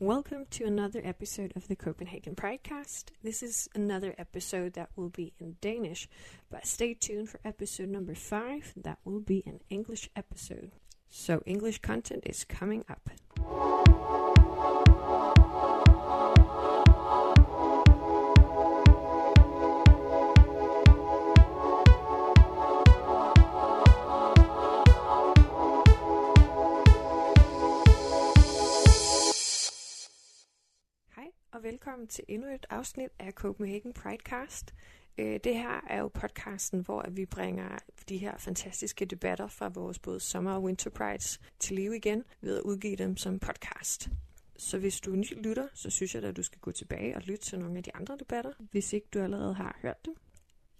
Welcome to another episode of the Copenhagen Pridecast. This is another episode that will be in Danish, but stay tuned for episode number five. That will be an English episode. So, English content is coming up. Velkommen til endnu et afsnit af Copenhagen Pridecast. Øh, det her er jo podcasten, hvor vi bringer de her fantastiske debatter fra vores både sommer- og winter prides til live igen ved at udgive dem som podcast. Så hvis du er ny lytter, så synes jeg at du skal gå tilbage og lytte til nogle af de andre debatter, hvis ikke du allerede har hørt dem.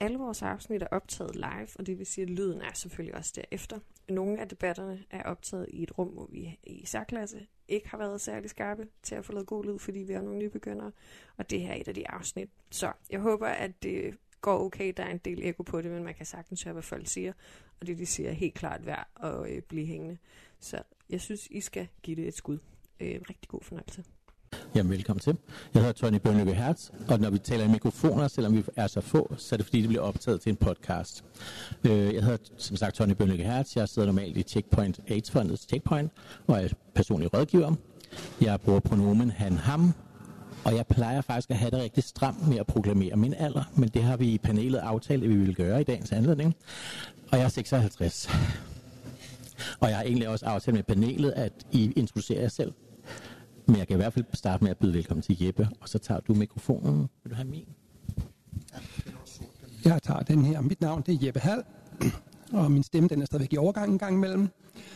Alle vores afsnit er optaget live, og det vil sige, at lyden er selvfølgelig også derefter. Nogle af debatterne er optaget i et rum, hvor vi i særklasse ikke har været særlig skarpe til at få lavet god lyd, fordi vi er nogle nybegyndere. Og det her er et af de afsnit. Så jeg håber, at det går okay. Der er en del ekko på det, men man kan sagtens høre, hvad folk siger. Og det, de siger, er helt klart værd at øh, blive hængende. Så jeg synes, I skal give det et skud. Øh, rigtig god fornøjelse. Jamen, velkommen til. Jeg hedder Tony Bønlykke Hertz, og når vi taler i mikrofoner, selvom vi er så få, så er det fordi, det bliver optaget til en podcast. Øh, Jeg hedder som sagt Tony Bønlykke Hertz. Jeg sidder normalt i Checkpoint AIDS-fondets Checkpoint, og er personlig rådgiver. Jeg bruger pronomen han, ham, og jeg plejer faktisk at have det rigtig stramt med at proklamere min alder, men det har vi i panelet aftalt, at vi vil gøre i dagens anledning. Og jeg er 56. Og jeg har egentlig også aftalt med panelet, at I introducerer jer selv. Men jeg kan i hvert fald starte med at byde velkommen til Jeppe, og så tager du mikrofonen. Vil du have min? Jeg tager den her. Mit navn det er Jeppe Hall, og min stemme den er stadigvæk i overgang en gang imellem,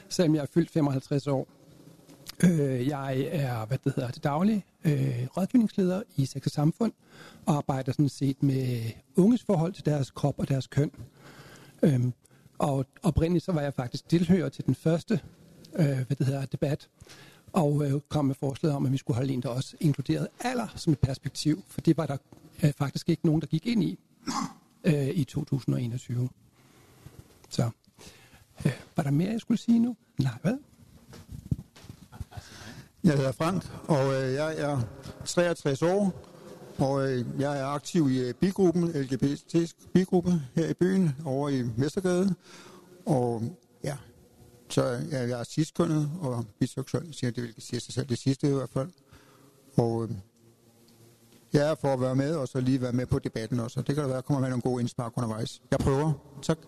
selvom jeg er fyldt 55 år. Øh, jeg er, hvad det hedder, til daglig øh, rådgivningsleder i Sex og Samfund, og arbejder sådan set med unges forhold til deres krop og deres køn. Øhm, og oprindeligt så var jeg faktisk tilhører til den første øh, hvad det hedder, debat, og øh, kom med forslaget om, at vi skulle holde en, der også inkluderede alder som et perspektiv, for det var der øh, faktisk ikke nogen, der gik ind i øh, i 2021. Så øh, var der mere, jeg skulle sige nu? Nej, hvad? Jeg hedder Frank, og øh, jeg er 63 år, og øh, jeg er aktiv i øh, bigruppen, LGBT bigruppe her i byen, over i Mestergade. Og ja, så ja, jeg cis-kønnet og biseksuel, siger det vil sige sig selv det sidste i hvert fald. Og øh, jeg er for at være med, og så lige være med på debatten også. Det kan da være, at kommer med nogle gode indspark undervejs. Jeg prøver. Tak.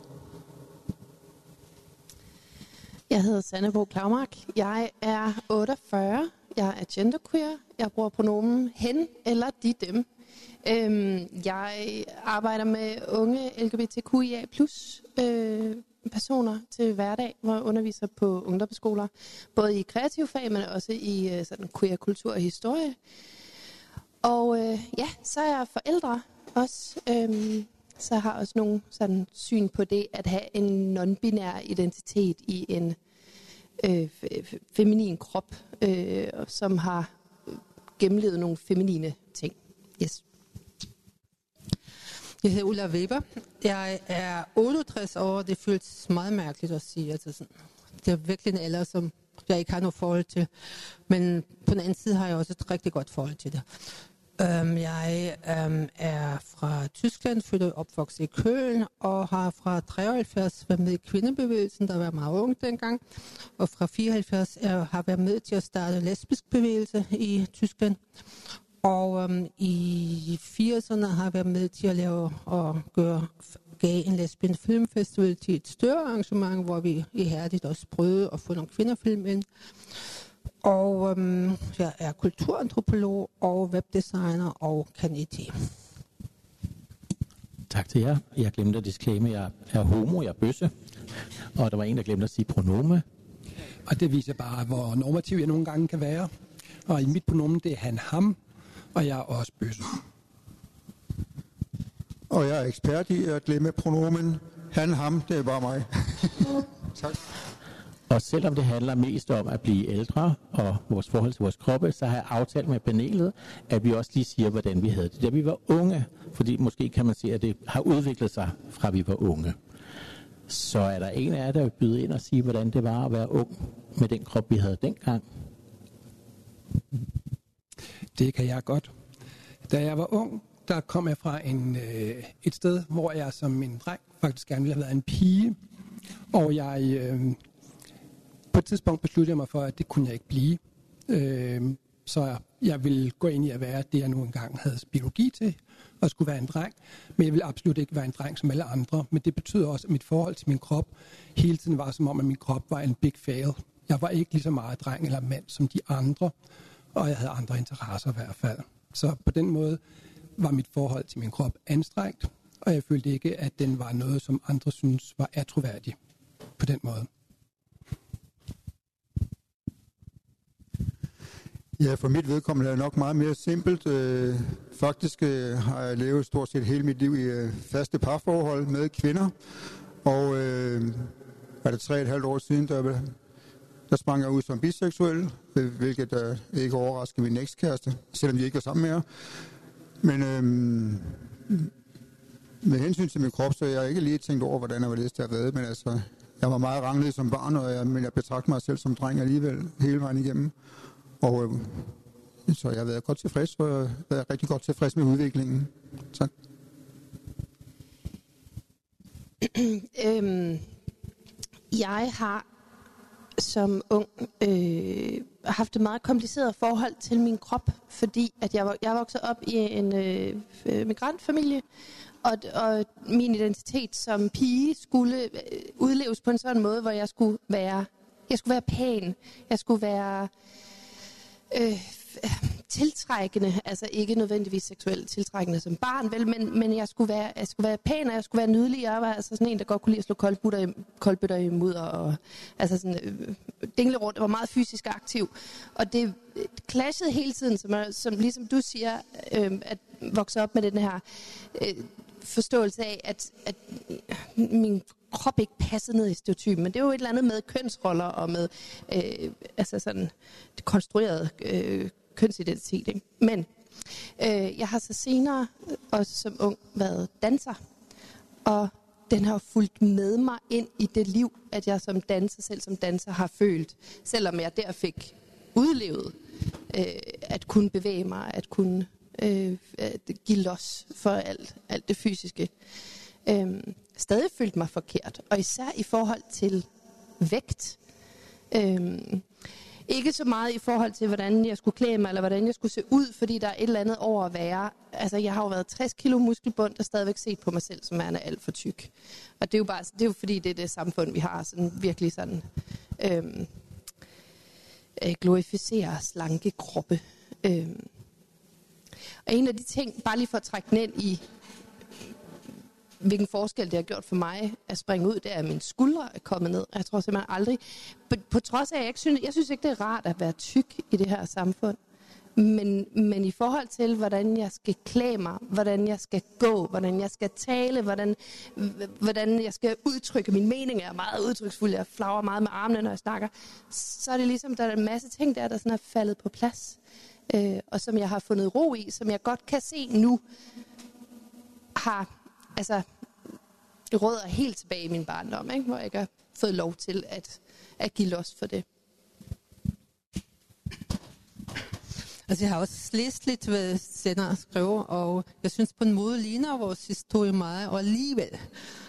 Jeg hedder Sannebo Klaumark. Jeg er 48. Jeg er genderqueer. Jeg bruger pronomen hen eller de dem. Øhm, jeg arbejder med unge LGBTQIA plus øh, personer til hverdag, hvor jeg underviser på ungdomsskoler. Både i kreativ fag, men også i øh, sådan queer kultur og historie. Og øh, ja, så er jeg forældre også. Øhm, så jeg har også nogle sådan syn på det at have en non-binær identitet i en øh, feminin krop, øh, som har øh, gennemlevet nogle feminine ting. Yes. Jeg hedder Ulla Weber. Jeg er 68 år, det føles meget mærkeligt at sige. Altså sådan, det er virkelig en alder, som jeg ikke har noget forhold til. Men på den anden side har jeg også et rigtig godt forhold til det. Um, jeg um, er fra Tyskland, født og opvokset i Køln, og har fra 73 været med i kvindebevægelsen, der var meget ung dengang. Og fra 74 er, har været med til at starte lesbisk bevægelse i Tyskland. Og um, i 80'erne har jeg været med til at lave og gøre gav en lesbian filmfestival til et større arrangement, hvor vi ihærdigt også prøvede at få nogle kvinderfilm ind. Og um, jeg er kulturantropolog og webdesigner og kan IT. Tak til jer. Jeg glemte at disclaime, jeg er homo, jeg er bøsse. Og der var en, der glemte at sige pronome. Og det viser bare, hvor normativ jeg nogle gange kan være. Og i mit pronomen, det er han, ham, og jeg er også bøsse. Og jeg er ekspert i at glemme pronomen han, ham. Det er bare mig. tak. Og selvom det handler mest om at blive ældre og vores forhold til vores kroppe, så har jeg aftalt med panelet, at vi også lige siger, hvordan vi havde det, da vi var unge. Fordi måske kan man sige, at det har udviklet sig fra vi var unge. Så er der en af jer, der vil byde ind og sige, hvordan det var at være ung med den krop, vi havde dengang? Det kan jeg godt. Da jeg var ung, der kom jeg fra en, øh, et sted, hvor jeg som en dreng faktisk gerne ville have været en pige. Og jeg, øh, på et tidspunkt besluttede jeg mig for, at det kunne jeg ikke blive. Øh, så jeg ville gå ind i at være det, jeg nu engang havde biologi til, og skulle være en dreng. Men jeg ville absolut ikke være en dreng som alle andre. Men det betyder også, at mit forhold til min krop hele tiden var som om, at min krop var en big fail. Jeg var ikke lige så meget dreng eller mand som de andre, og jeg havde andre interesser i hvert fald. Så på den måde var mit forhold til min krop anstrengt, og jeg følte ikke, at den var noget, som andre synes var atroværdig på den måde. Ja, for mit vedkommende er det nok meget mere simpelt. Øh, faktisk øh, har jeg levet stort set hele mit liv i øh, faste parforhold med kvinder. Og øh, er det tre et halvt år siden, der, der sprang jeg ud som biseksuel, hvilket der ikke overrasker min ekskæreste, selvom vi ikke var sammen mere. Men øh, med hensyn til min krop, så har jeg ikke lige tænkt over, hvordan jeg var det, har været. Men altså, jeg var meget ranglet som barn, og jeg, men jeg betragter mig selv som dreng alligevel hele vejen igennem. Og øh, så jeg har været godt tilfreds, og jeg har været rigtig godt tilfreds med udviklingen. Tak. øhm, jeg har som ung øh, haft et meget kompliceret forhold til min krop, fordi at jeg, jeg vokset op i en øh, øh, migrantfamilie, og, og min identitet som pige skulle øh, udleves på en sådan måde, hvor jeg skulle være, jeg skulle være pæn, jeg skulle være øh, tiltrækkende, altså ikke nødvendigvis seksuelt tiltrækkende som barn, vel, men, men jeg, skulle være, jeg skulle være pæn, og jeg skulle være nydelig. Jeg var altså sådan en, der godt kunne lide at slå koldbøtter i, koldbøtter i mudder, og altså sådan, øh, dingle rundt, var meget fysisk aktiv. Og det øh, clashede hele tiden, som, som ligesom du siger, øh, at vokse op med den her øh, forståelse af, at, at min krop ikke passede ned i stereotypen. Men det er jo et eller andet med kønsroller og med øh, altså sådan det konstruerede øh, kønsidentitet. Ikke? Men øh, jeg har så senere, øh, også som ung, været danser. Og den har fulgt med mig ind i det liv, at jeg som danser, selv som danser, har følt. Selvom jeg der fik udlevet øh, at kunne bevæge mig, at kunne øh, at give los for alt, alt det fysiske. Øh, stadig følt mig forkert, og især i forhold til vægt. Øh, ikke så meget i forhold til, hvordan jeg skulle klæde mig, eller hvordan jeg skulle se ud, fordi der er et eller andet over at være. Altså, jeg har jo været 60 kilo muskelbund, og stadigvæk set på mig selv, som er alt for tyk. Og det er jo bare, det er jo fordi, det er det samfund, vi har, sådan virkelig sådan, øhm, øh, glorificerer slanke kroppe. Øhm. Og en af de ting, bare lige for at trække den ind i hvilken forskel det har gjort for mig at springe ud, det er, at mine skuldre er kommet ned. Jeg tror simpelthen aldrig, på, på trods af, at jeg ikke synes, jeg synes ikke, det er rart at være tyk i det her samfund. Men, men i forhold til, hvordan jeg skal klæde mig, hvordan jeg skal gå, hvordan jeg skal tale, hvordan, hvordan jeg skal udtrykke min mening, jeg er meget udtryksfuld, jeg flager meget med armene, når jeg snakker, så er det ligesom, der er en masse ting der, der sådan er faldet på plads, øh, og som jeg har fundet ro i, som jeg godt kan se nu, har altså, det råder helt tilbage i min barndom, ikke? hvor jeg ikke har fået lov til at, at give los for det. Altså, jeg har også læst lidt, hvad Sender skriver, og jeg synes på en måde ligner vores historie meget, og alligevel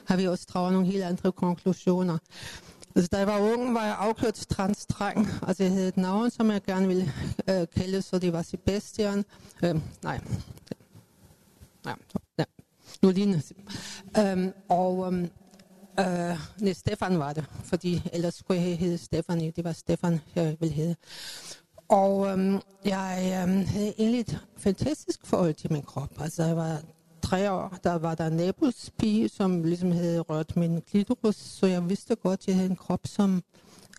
har vi også draget nogle helt andre konklusioner. Altså, da jeg var ung, var jeg afkørt transdreng. Altså, jeg havde et navn, som jeg gerne ville øh, kalde, så det var Sebastian. Øh, nej. Ja, nu lige øhm, Og øhm, øh, nej, Stefan var det, fordi ellers skulle jeg hedde Stefan. Det var Stefan, jeg ville hedde. Og øhm, jeg øhm, havde egentlig et fantastisk forhold til min krop. Altså, jeg var tre år, der var der en nabolspige, som ligesom havde rørt min klitoris, så jeg vidste godt, at jeg havde en krop, som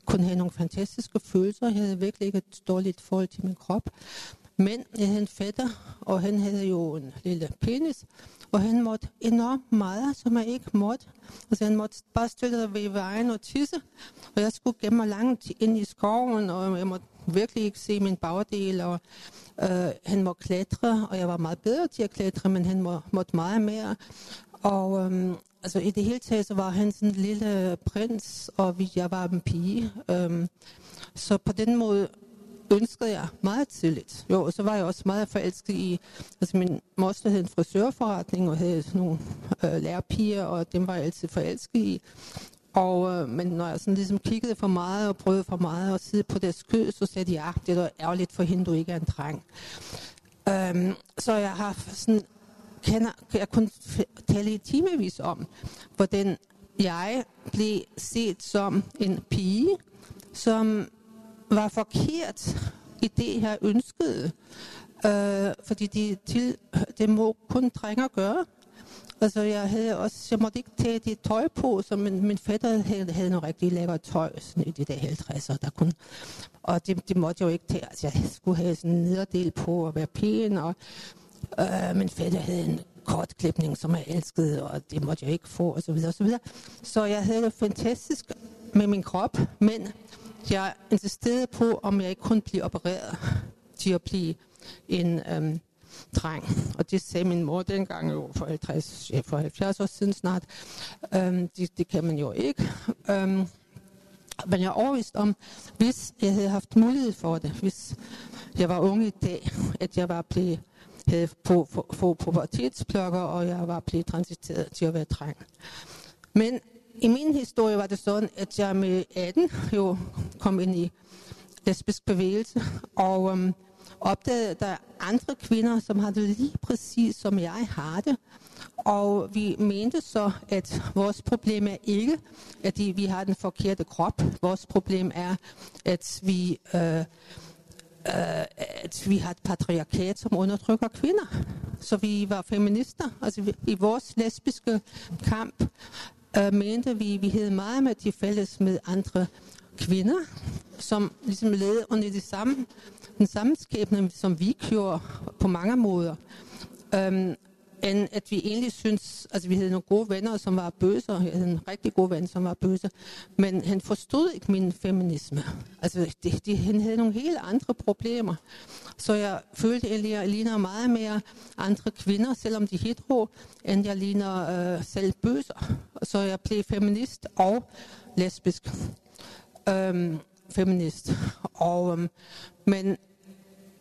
kunne have nogle fantastiske følelser. Jeg havde virkelig ikke et dårligt forhold til min krop. Men jeg havde fætter, og han havde jo en lille penis, og han måtte enormt meget, som jeg ikke måtte. Altså han måtte bare støtte ved vejen og tisse, og jeg skulle gemme mig langt ind i skoven, og jeg måtte virkelig ikke se min bagdel, og øh, han må klatre, og jeg var meget bedre til at klatre, men han må, måtte meget mere. Og øhm, altså i det hele taget, så var han sådan en lille prins, og jeg var en pige. Øhm, så på den måde ønskede jeg meget tidligt. Jo, og så var jeg også meget forelsket i, altså min moster havde en frisørforretning og havde nogle øh, lærerpiger, og dem var jeg altid forelsket i. Og, øh, men når jeg sådan ligesom kiggede for meget og prøvede for meget at sidde på deres kød, så sagde de, ja, det er da ærgerligt for hende, du ikke er en dreng. Øhm, så jeg har sådan, kender, jeg kun tale i timevis om, hvordan jeg blev set som en pige, som var forkert i det, jeg ønskede. Øh, fordi det, til, det må kun drenge gøre. Altså, jeg havde også, jeg måtte ikke tage det tøj på, som min, min fætter havde, havde noget rigtig lækkert tøj sådan i de der 50'er, der kunne, og det, det måtte jeg jo ikke tage. Altså, jeg skulle have sådan en nederdel på og være pæn, og øh, min fætter havde en kortklipning, som jeg elskede, og det måtte jeg ikke få, og så videre, og så videre. Så jeg havde det fantastisk med min krop, men jeg insisterede på, om jeg ikke kunne blive opereret til at blive en øhm, dreng. Og det sagde min mor dengang jo for 50, ja, for 70 år siden snart. Øhm, det, det kan man jo ikke. Øhm, men jeg er overvist om, hvis jeg havde haft mulighed for det, hvis jeg var ung i dag, at jeg var blevet havde på, på, på og jeg var blevet transiteret til at være dreng. Men i min historie var det sådan, at jeg med 18 jo kom ind i lesbisk bevægelse, og øhm, opdagede, at der er andre kvinder, som har det lige præcis, som jeg har det. Og vi mente så, at vores problem er ikke, at vi har den forkerte krop. Vores problem er, at vi, øh, øh, at vi har et patriarkat, som undertrykker kvinder. Så vi var feminister. Altså vi, i vores lesbiske kamp øh, mente vi, vi havde meget med de fælles med andre kvinder, som ligesom led under det samme, den samme skæbne, som vi gjorde på mange måder. Øhm, end at vi egentlig synes, altså vi havde nogle gode venner, som var bøse, jeg havde en rigtig god ven, som var bøse, men han forstod ikke min feminisme. Altså de, de, han havde nogle helt andre problemer. Så jeg følte egentlig, at jeg ligner meget mere andre kvinder, selvom de er hetero, end jeg ligner øh, selv bøser. Så jeg blev feminist og lesbisk. Øhm, feminist. Og, øhm, men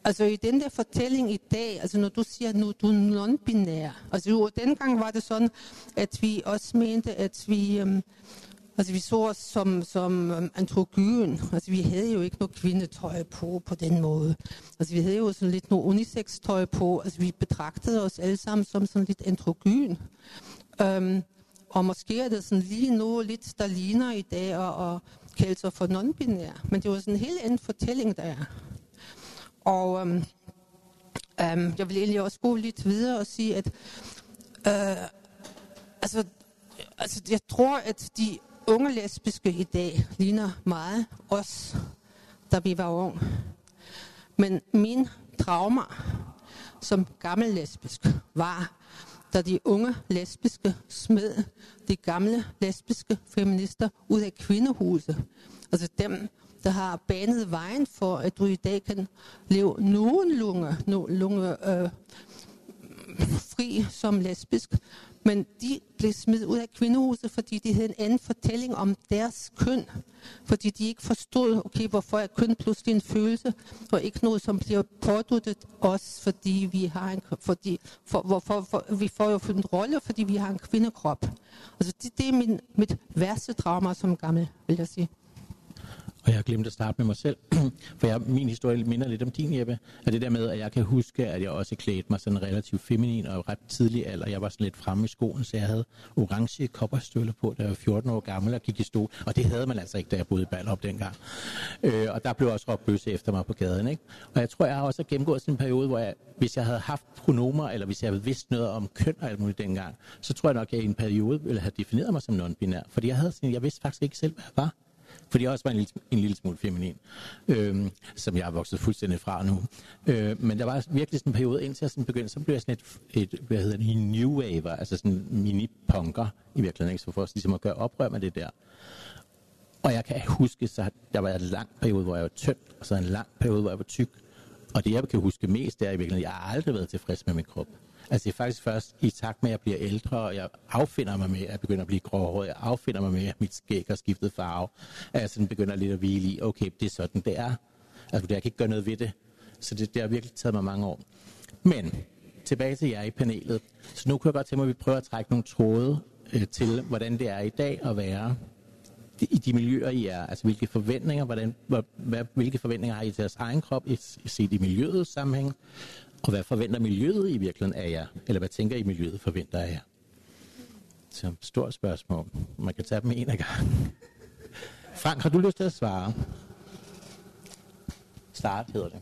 Altså i den der fortælling i dag, altså når du siger, nu du er non-binær, altså jo, dengang var det sådan, at vi også mente, at vi, øhm, altså vi så os som, som øhm, androgyn, altså vi havde jo ikke noget kvindetøj på på den måde. Altså vi havde jo sådan lidt noget unisex-tøj på, altså vi betragtede os alle sammen som sådan lidt androgyn. Øhm, og måske er det sådan lige noget lidt, der ligner i dag, og, og kalde sig for non-binær, men det var sådan en helt anden fortælling, der er. Og øhm, øhm, jeg vil egentlig også gå lidt videre og sige, at øh, altså, altså, jeg tror, at de unge lesbiske i dag ligner meget os, da vi var unge. Men min trauma som gammel lesbisk var, da de unge lesbiske smed de gamle lesbiske feminister ud af kvindehuset. Altså dem, der har banet vejen for, at du i dag kan leve nogenlunde lunge, øh, fri som lesbisk. Men de blev smidt ud af kvindehuset, fordi de havde en anden fortælling om deres køn. Fordi de ikke forstod, okay, hvorfor er køn pludselig en følelse, og ikke noget, som bliver påduttet os, fordi vi har en, fordi, for, hvorfor, for, vi får jo en rolle, fordi vi har en kvindekrop. Altså det, det er min, mit værste trauma som gammel, vil jeg sige. Og jeg har glemt at starte med mig selv, for jeg, min historie minder lidt om din, Jeppe. Og det der med, at jeg kan huske, at jeg også klædte mig sådan relativt feminin og ret tidlig alder. Jeg var sådan lidt fremme i skoen, så jeg havde orange kopperstøvler på, da jeg var 14 år gammel og gik i stol. Og det havde man altså ikke, da jeg boede i Ballerup dengang. Øh, og der blev også råbt bøsse efter mig på gaden. Ikke? Og jeg tror, jeg har også gennemgået sådan en periode, hvor jeg, hvis jeg havde haft pronomer, eller hvis jeg havde vidst noget om køn og alt muligt dengang, så tror jeg nok, at jeg i en periode ville have defineret mig som non-binær. Fordi jeg, havde sådan, jeg vidste faktisk ikke selv, hvad jeg var fordi jeg også var en lille, en lille smule feminin, øh, som jeg har vokset fuldstændig fra nu. Øh, men der var virkelig sådan en periode, indtil jeg sådan begyndte, så blev jeg sådan et, et hvad hedder det, en new wave, altså sådan mini-punker i virkeligheden, ikke? så for ligesom at gøre oprør med det der. Og jeg kan huske, så der var en lang periode, hvor jeg var tynd, og så en lang periode, hvor jeg var tyk. Og det, jeg kan huske mest, det er i virkeligheden, at jeg har aldrig været tilfreds med min krop. Altså det er faktisk først i takt med, at jeg bliver ældre, og jeg affinder mig med, at jeg begynder at blive gråhåret, jeg affinder mig med, at mit skæg har skiftet farve, at jeg sådan begynder lidt at hvile i, okay, det er sådan, det er. Altså, jeg kan ikke gøre noget ved det. Så det, det har virkelig taget mig mange år. Men tilbage til jer i panelet. Så nu kunne jeg godt tænke mig, at vi prøver at trække nogle tråde øh, til, hvordan det er i dag at være i de miljøer, I er. Altså, hvilke forventninger, hvordan, hvad, hvilke forventninger har I til jeres egen krop, i, set i miljøets sammenhæng? Og hvad forventer miljøet i virkeligheden af jer? Eller hvad tænker I, miljøet forventer af jer? Så stort spørgsmål. Man kan tage dem en af gangen. Frank, har du lyst til at svare? Start hedder det.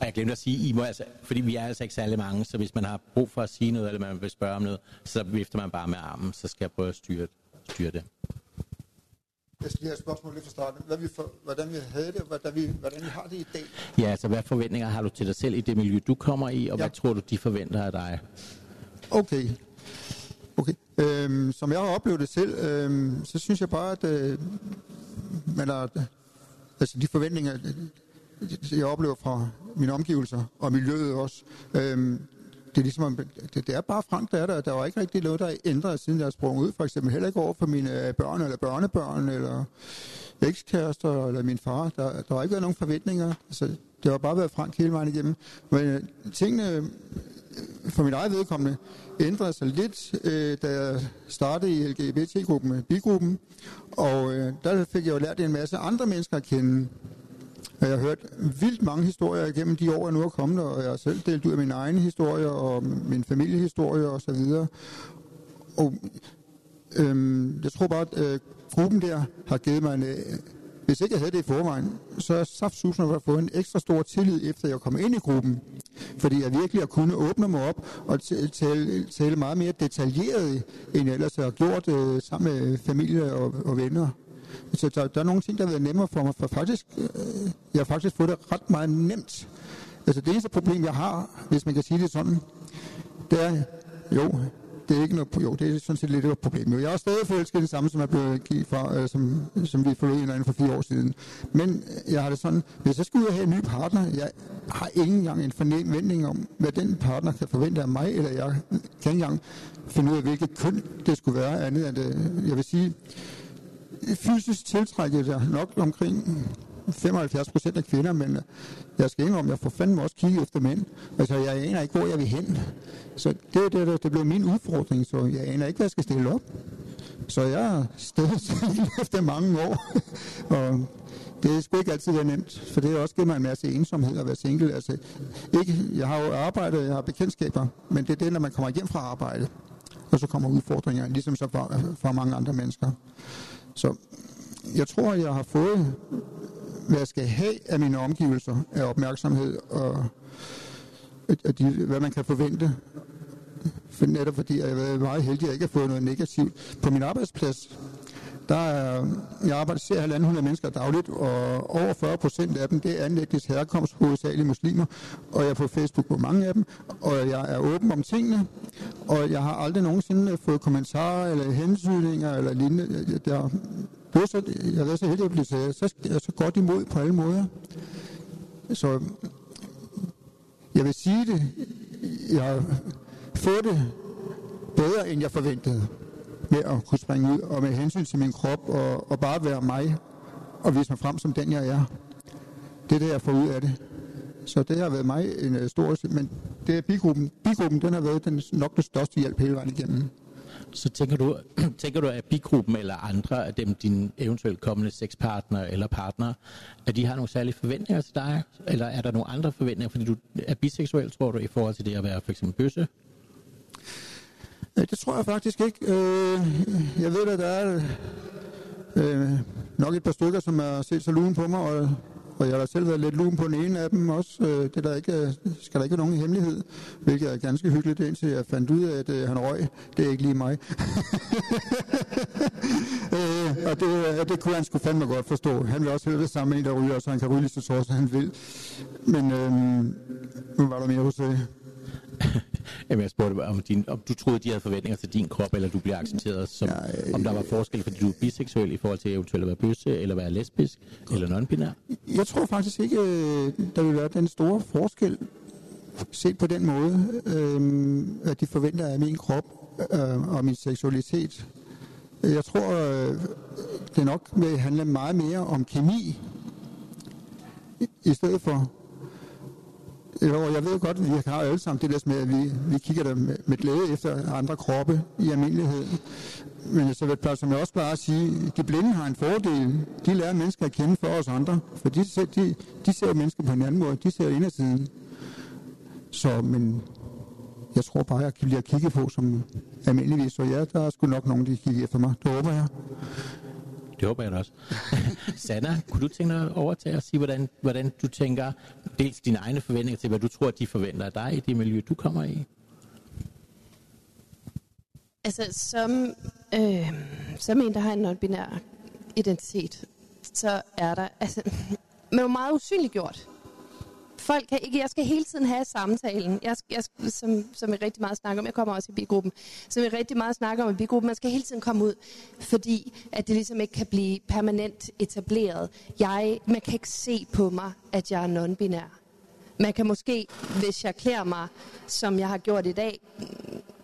Og jeg glemte at sige, I må altså, fordi vi er altså ikke særlig mange, så hvis man har brug for at sige noget, eller man vil spørge om noget, så vifter man bare med armen, så skal jeg prøve at styre, styre det. Jeg skal lige have spørgsmål lidt fra starten. Hvad vi for, hvordan vi havde det, hvordan vi, hvordan vi har det i dag? Ja, altså hvad forventninger har du til dig selv i det miljø, du kommer i, og ja. hvad tror du, de forventer af dig? Okay. Okay. Øhm, som jeg har oplevet det selv, øhm, så synes jeg bare, at øh, man er, altså de forventninger, jeg oplever fra mine omgivelser og miljøet også, øhm, det er ligesom, det, det er bare Frank, der er der. Der var ikke rigtig noget, der er ændret, siden jeg sprang ud. For eksempel heller ikke over for mine øh, børn eller børnebørn, eller ekskærester, eller min far. Der, der har ikke været nogen forventninger. Altså, det har bare været Frank hele vejen igennem. Men øh, tingene, øh, for mit eget vedkommende, ændrede sig lidt, øh, da jeg startede i LGBT-gruppen, bigruppen. Og øh, der fik jeg jo lært en masse andre mennesker at kende. Jeg har hørt vildt mange historier igennem de år, jeg nu er kommet, og jeg har selv delt ud af mine egne historier og min familiehistorie og så videre. Og øhm, jeg tror bare, at øh, gruppen der har givet mig en... Øh, hvis ikke jeg havde det i forvejen, så er saftsusen har fået en ekstra stor tillid, efter jeg kom ind i gruppen. Fordi jeg virkelig har kunnet åbne mig op og tale, tale meget mere detaljeret, end jeg ellers har gjort øh, sammen med familie og, og venner. Så der, der er nogle ting, der har været nemmere for mig, for faktisk, øh, jeg har faktisk fået det ret meget nemt. Altså det eneste problem, jeg har, hvis man kan sige det sådan, det er, jo, det er ikke noget, jo, det er sådan set lidt et problem. Jeg er stadig forelsket det samme, som jeg blev givet fra, øh, som, som vi forlod hinanden for fire år siden. Men jeg har det sådan, hvis jeg skal ud og have en ny partner, jeg har ikke engang en forventning om, hvad den partner kan forvente af mig, eller jeg kan ikke engang finde ud af, hvilket køn det skulle være andet end det. Jeg vil sige, fysisk tiltrækket jeg nok omkring 75 procent af kvinder, men jeg skal indrømme, jeg får fandme også kigge efter mænd. Altså, jeg aner ikke, hvor jeg vil hen. Så det, det, det, det blev min udfordring, så jeg aner ikke, hvad jeg skal stille op. Så jeg er stadig efter mange år, og det er sgu ikke altid været nemt, for det har også givet mig en masse ensomhed at være single. Altså, ikke, jeg har jo arbejdet, jeg har bekendtskaber, men det er det, når man kommer hjem fra arbejde, og så kommer udfordringer, ligesom så for, for mange andre mennesker. Så jeg tror, jeg har fået, hvad jeg skal have af mine omgivelser, af opmærksomhed og at de, hvad man kan forvente. For netop fordi jeg har været meget heldig, at jeg ikke har fået noget negativt. På min arbejdsplads, der er, jeg arbejder ser 1.500 mennesker dagligt, og over 40 procent af dem, det er anlægningss herkomst, hovedsageligt muslimer, og jeg er på Facebook på mange af dem, og jeg er åben om tingene, og jeg har aldrig nogensinde fået kommentarer eller hensynninger eller lignende. Jeg, jeg, jeg, så, jeg er så heldig at blive så, så, så godt imod på alle måder. Så jeg vil sige det, jeg har fået det bedre, end jeg forventede med at kunne springe ud, og med hensyn til min krop, og, og bare være mig, og vise mig frem som den, jeg er. Det er det, jeg får ud af det. Så det har været mig en øh, stor... Men det er bigruppen. Bigruppen, den har været den, nok den største hjælp hele vejen igennem. Så tænker du, tænker du, at bigruppen eller andre af dem, dine eventuelt kommende sexpartner eller partnere, at de har nogle særlige forventninger til dig? Eller er der nogle andre forventninger, fordi du er biseksuel, tror du, i forhold til det at være for eksempel bøsse? Det tror jeg faktisk ikke. Øh, jeg ved, at der er øh, nok et par stykker, som har set så lun på mig, og, og jeg har selv været lidt lun på den ene af dem også. Øh, det der ikke, øh, skal der ikke være nogen hemmelighed, hvilket er ganske hyggeligt, indtil jeg fandt ud af, at øh, han røg. Det er ikke lige mig. Øh, og det, det kunne han sgu fandme godt forstå. Han vil også høre det samme med en, der ryger, så han kan ryge lige så så han vil. Men øh, nu var der mere hos det. Jamen, jeg spurgte, om, din, om du troede, de havde forventninger til din krop, eller du bliver accepteret, som, øh, om der var forskel, fordi du er biseksuel i forhold til eventuelt at være bøsse, eller være lesbisk, eller non-binær? Jeg tror faktisk ikke, øh, der vil være den store forskel, set på den måde, øh, at de forventer af min krop øh, og min seksualitet. Jeg tror, øh, det nok vil handle meget mere om kemi, i stedet for. Jo, jeg ved godt, at vi har alle sammen det der med, at vi, vi kigger der med, med glæde efter andre kroppe i almindelighed. Men så vil som jeg også bare sige, de blinde har en fordel. De lærer mennesker at kende for os andre. For de, de, de ser mennesker på en anden måde. De ser indersiden. Så, men jeg tror bare, jeg bliver kigget på som almindeligvis. Så ja, der er sgu nok nogen, der kigger efter mig. Det håber jeg. Det håber jeg da også. Sanna, kunne du tænke dig over til at sige, hvordan, hvordan du tænker dels dine egne forventninger til, hvad du tror, de forventer af dig i det miljø, du kommer i? Altså, som, øh, som en, der har en non-binær identitet, så er der, altså, man er meget usynliggjort folk kan ikke, jeg skal hele tiden have samtalen, jeg, jeg, som, som jeg rigtig meget snakker om, jeg kommer også i bigruppen, som jeg rigtig meget snakker om i bigruppen, man skal hele tiden komme ud, fordi at det ligesom ikke kan blive permanent etableret. Jeg, man kan ikke se på mig, at jeg er non-binær. Man kan måske, hvis jeg klæder mig, som jeg har gjort i dag,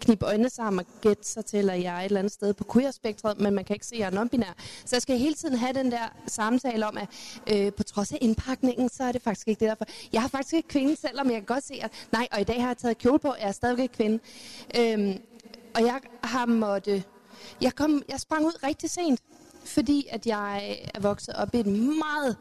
knibe øjnene sammen og gætte sig til, at jeg er et eller andet sted på queer-spektret, men man kan ikke se, at jeg er non-binær. Så jeg skal hele tiden have den der samtale om, at øh, på trods af indpakningen, så er det faktisk ikke det derfor. Jeg har faktisk ikke kvinde, selvom jeg kan godt se, at nej, og i dag har jeg taget kjole på, jeg er stadigvæk ikke kvinde. Øhm, og jeg har måttet... Jeg, kom, jeg sprang ud rigtig sent, fordi at jeg er vokset op i et meget,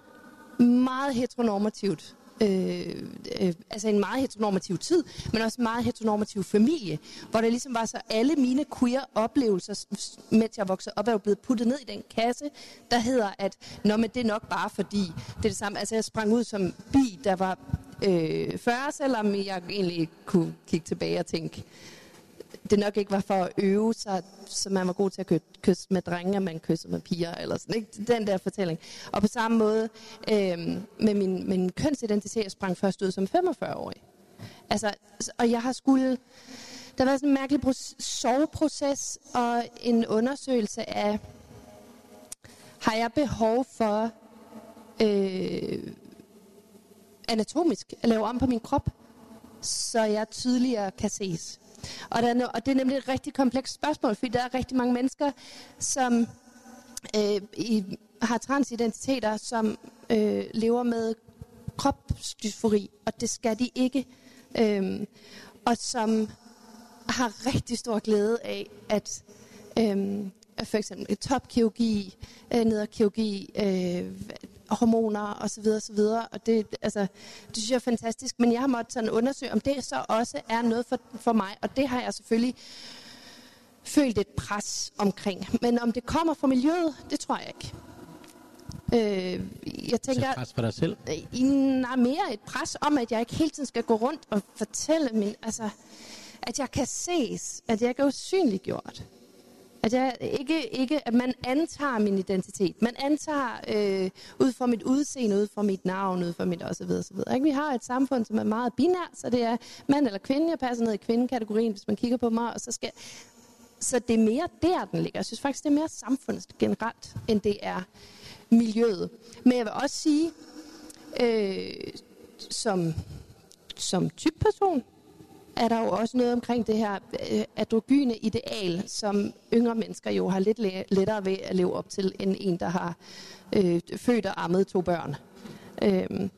meget heteronormativt øh, øh, altså en meget heteronormativ tid, men også en meget heteronormativ familie, hvor det ligesom var så alle mine queer oplevelser, mens jeg voksede op, er jo blevet puttet ned i den kasse, der hedder, at Nå, men det er nok bare fordi, det er det samme, altså jeg sprang ud som bi, der var øh, 40, selvom jeg egentlig kunne kigge tilbage og tænke, det nok ikke var for at øve sig, så man var god til at kysse med drenge, og man kysser med piger, eller sådan, ikke? Den der fortælling. Og på samme måde øh, med min, min kønsidentitet, jeg sprang først ud som 45-årig. Altså, og jeg har skulle... Der var sådan en mærkelig soveproces og en undersøgelse af, har jeg behov for øh, anatomisk at lave om på min krop, så jeg tydeligere kan ses. Og, der, og det er nemlig et rigtig komplekst spørgsmål, fordi der er rigtig mange mennesker, som øh, i, har transidentiteter, som øh, lever med kropsdysfori, og det skal de ikke. Øh, og som har rigtig stor glæde af, at øh, for eksempel topkirurgi, øh, nederkirurgi, øh, hormoner osv. osv. Og det, altså, det synes jeg er fantastisk. Men jeg har måttet sådan undersøge, om det så også er noget for, for mig. Og det har jeg selvfølgelig følt et pres omkring. Men om det kommer fra miljøet, det tror jeg ikke. Øh, jeg tænker, så pres for dig selv? Øh, nej, mere et pres om, at jeg ikke hele tiden skal gå rundt og fortælle min, altså, at jeg kan ses, at jeg er usynliggjort. At jeg ikke, ikke, at man antager min identitet. Man antager øh, ud fra mit udseende, ud fra mit navn, ud fra mit osv. osv. Ikke? Vi har et samfund, som er meget binært, så det er mand eller kvinde. Jeg passer ned i kvindekategorien, hvis man kigger på mig. Og så, skal, så det er mere der, den ligger. Jeg synes faktisk, det er mere samfundet generelt, end det er miljøet. Men jeg vil også sige, øh, som, som type-person, er der jo også noget omkring det her øh, androgyne ideal, som yngre mennesker jo har lidt lettere ved at leve op til, end en, der har øh, født og ammet to børn. Øhm,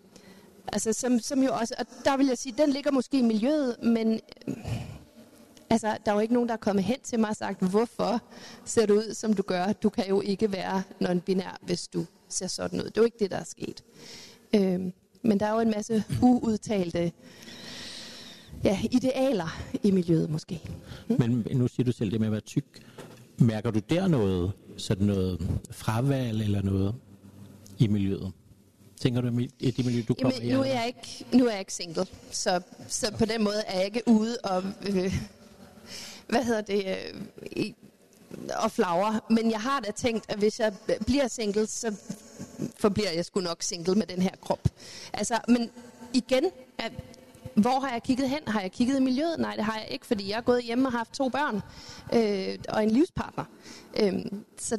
altså, som, som jo også, og der vil jeg sige, den ligger måske i miljøet, men øh, altså, der er jo ikke nogen, der er kommet hen til mig og sagt, hvorfor ser du ud, som du gør? Du kan jo ikke være non-binær, hvis du ser sådan ud. Det er jo ikke det, der er sket. Øhm, men der er jo en masse uudtalte ja, idealer i miljøet måske. Hmm? Men nu siger du selv det med at være tyk. Mærker du der noget, sådan noget fravalg eller noget i miljøet? Tænker du i det miljø, du kommer i? Nu er jeg ikke, nu er jeg ikke single, så, så på den måde er jeg ikke ude og, øh, hvad hedder det, øh, og flagre. Men jeg har da tænkt, at hvis jeg bliver single, så forbliver jeg sgu nok single med den her krop. Altså, men igen, at hvor har jeg kigget hen? Har jeg kigget i miljøet? Nej, det har jeg ikke, fordi jeg er gået hjemme og har haft to børn øh, og en livspartner. Øh, så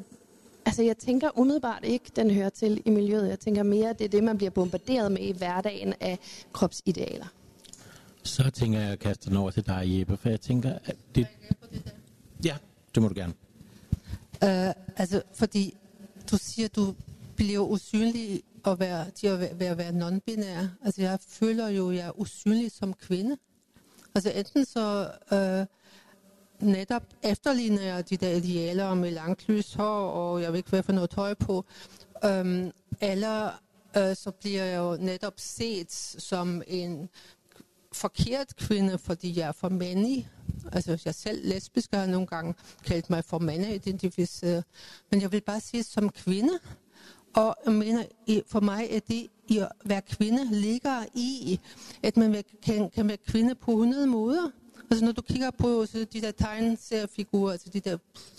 altså, jeg tænker umiddelbart ikke, den hører til i miljøet. Jeg tænker mere, det er det, man bliver bombarderet med i hverdagen af kropsidealer. Så tænker jeg at kaste den over til dig, Jeppe, for jeg tænker, at det... Ja, det må du gerne. Uh, altså, fordi du siger, du bliver usynlig at være, de at være, være, være non-binær. Altså jeg føler jo, at jeg er usynlig som kvinde. Altså enten så øh, netop efterligner jeg de der idealer med langt lys hår, og jeg vil ikke, være for noget tøj på. Øhm, eller øh, så bliver jeg jo netop set som en forkert kvinde, fordi jeg er for mandlig. Altså, jeg selv lesbisk har nogle gange kaldt mig for mandeidentificeret. Men jeg vil bare sige, som kvinde, og jeg mener, for mig er det i at være kvinde ligger i, at man kan, kan være kvinde på 100 måder. Altså når du kigger på så de der tegneseriefigurer, altså de der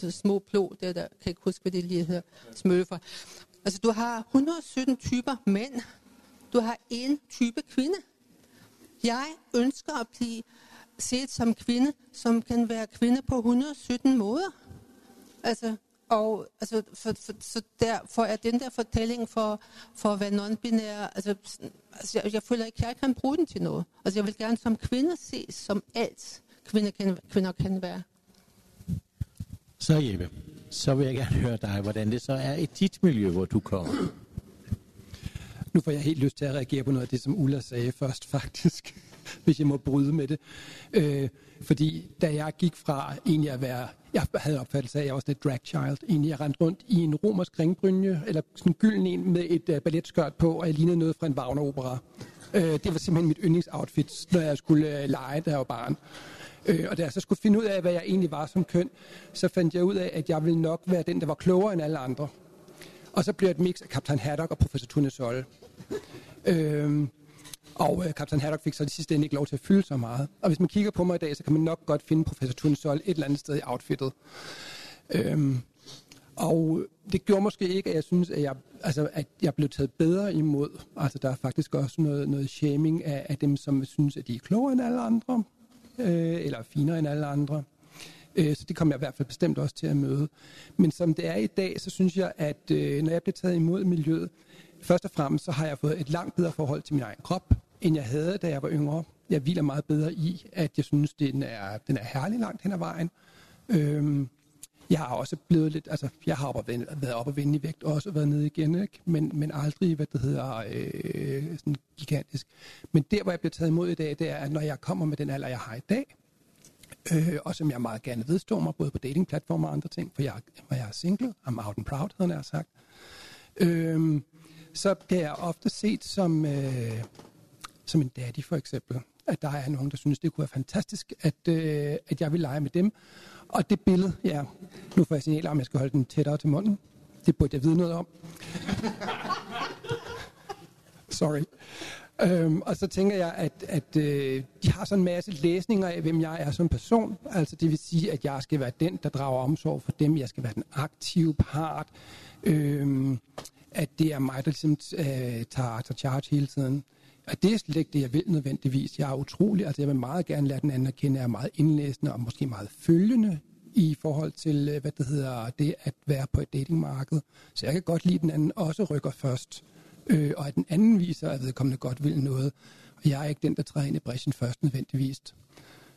små plå, der, der kan jeg ikke huske, hvad det lige hedder, smølfer. Altså du har 117 typer mænd. Du har en type kvinde. Jeg ønsker at blive set som kvinde, som kan være kvinde på 117 måder. Altså, og altså, for, for, så derfor er den der fortælling for, for at være non-binær, altså, altså jeg, jeg føler ikke, at jeg kan bruge den til noget. Altså jeg vil gerne som kvinde ses som alt kvinder kan, kvinder kan være. Så Jeppe, så vil jeg gerne høre dig, hvordan det så er i dit miljø, hvor du kommer. Nu får jeg helt lyst til at reagere på noget af det, som Ulla sagde først, faktisk, hvis jeg må bryde med det. Øh, fordi da jeg gik fra egentlig at være, jeg havde opfattelse af, at jeg var sådan drag child, egentlig jeg rendte rundt i en romersk ringbrynje, eller sådan en gylden en med et uh, balletskørt på, og jeg lignede noget fra en Wagner-opera. Øh, det var simpelthen mit yndlingsoutfit, når jeg skulle uh, lege, da jeg var barn. Øh, og da jeg så skulle finde ud af, hvad jeg egentlig var som køn, så fandt jeg ud af, at jeg ville nok være den, der var klogere end alle andre. Og så blev det et mix af Kaptajn Haddock og Professor Tunesol. Øh, og øh, Kaptajn Haddock fik så det sidste ende ikke lov til at fylde så meget. Og hvis man kigger på mig i dag, så kan man nok godt finde Professor Tunesol et eller andet sted i outfittet. Øhm, og det gjorde måske ikke, at jeg synes, at jeg, altså, at jeg blev taget bedre imod. Altså, der er faktisk også noget, noget shaming af, af dem, som synes, at de er klogere end alle andre øh, eller finere end alle andre. Øh, så det kommer jeg i hvert fald bestemt også til at møde. Men som det er i dag, så synes jeg, at øh, når jeg bliver taget imod miljøet, først og fremmest så har jeg fået et langt bedre forhold til min egen krop, end jeg havde, da jeg var yngre. Jeg hviler meget bedre i, at jeg synes, den er, den er herlig langt hen ad vejen. Øhm, jeg har også blevet lidt, altså jeg har op vende, været op og vende i vægt, og også været nede igen, ikke? Men, men aldrig, hvad det hedder, øh, sådan gigantisk. Men der, hvor jeg bliver taget imod i dag, det er, at når jeg kommer med den alder, jeg har i dag, øh, og som jeg meget gerne vedstår mig, både på datingplatformer og andre ting, for jeg, for jeg er single, I'm out and proud, havde jeg sagt, øh, så bliver jeg ofte set som, øh, som en daddy, for eksempel. At der er nogen, der synes, det kunne være fantastisk, at, øh, at jeg vil lege med dem. Og det billede, ja, nu får jeg signaler om, jeg skal holde den tættere til munden. Det burde jeg vide noget om. Sorry. Øhm, og så tænker jeg, at, at øh, de har sådan en masse læsninger af, hvem jeg er som person. Altså det vil sige, at jeg skal være den, der drager omsorg for dem. Jeg skal være den aktive part. Øhm, at det er mig, der ligesom øh, tager, tager charge hele tiden. Og det er slet ikke det, jeg vil nødvendigvis. Jeg er utrolig, altså jeg vil meget gerne lære den anden at kende. Jeg er meget indlæsende og måske meget følgende i forhold til, øh, hvad det hedder, det at være på et datingmarked. Så jeg kan godt lide, at den anden også rykker først. Øh, og at den anden viser, at vedkommende godt vil noget. Og jeg er ikke den, der træder ind i bræschen først nødvendigvis.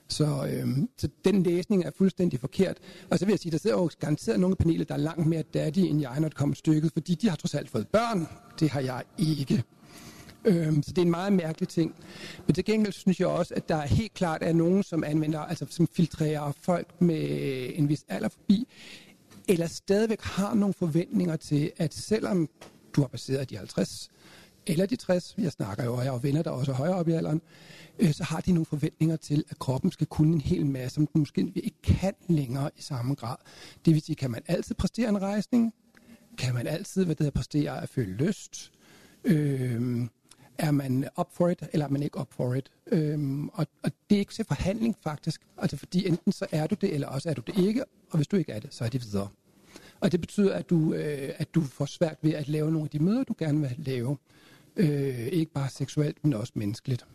Så, øh, så den læsning er fuldstændig forkert. Og så vil jeg sige, der sidder jo garanteret nogle paneler, der er langt mere daddy end jeg, når det kommer stykket, fordi de har trods alt fået børn. Det har jeg ikke. Øh, så det er en meget mærkelig ting. Men til gengæld synes jeg også, at der er helt klart er nogen, som anvender, altså som filtrerer folk med en vis alder forbi, eller stadigvæk har nogle forventninger til, at selvom du har passeret de 50 eller de 60, jeg snakker jo, og jeg har venner, der også er højere op i alderen, øh, så har de nogle forventninger til, at kroppen skal kunne en hel masse, som den måske ikke kan længere i samme grad. Det vil sige, kan man altid præstere en rejsning? Kan man altid, hvad det hedder, præstere at føle lyst? Øh, er man up for it, eller er man ikke up for it? Øhm, og, og det er ikke til forhandling faktisk. Altså fordi enten så er du det, eller også er du det ikke, og hvis du ikke er det, så er det videre. Og det betyder, at du, øh, at du får svært ved at lave nogle af de møder, du gerne vil lave. Øh, ikke bare seksuelt, men også menneskeligt.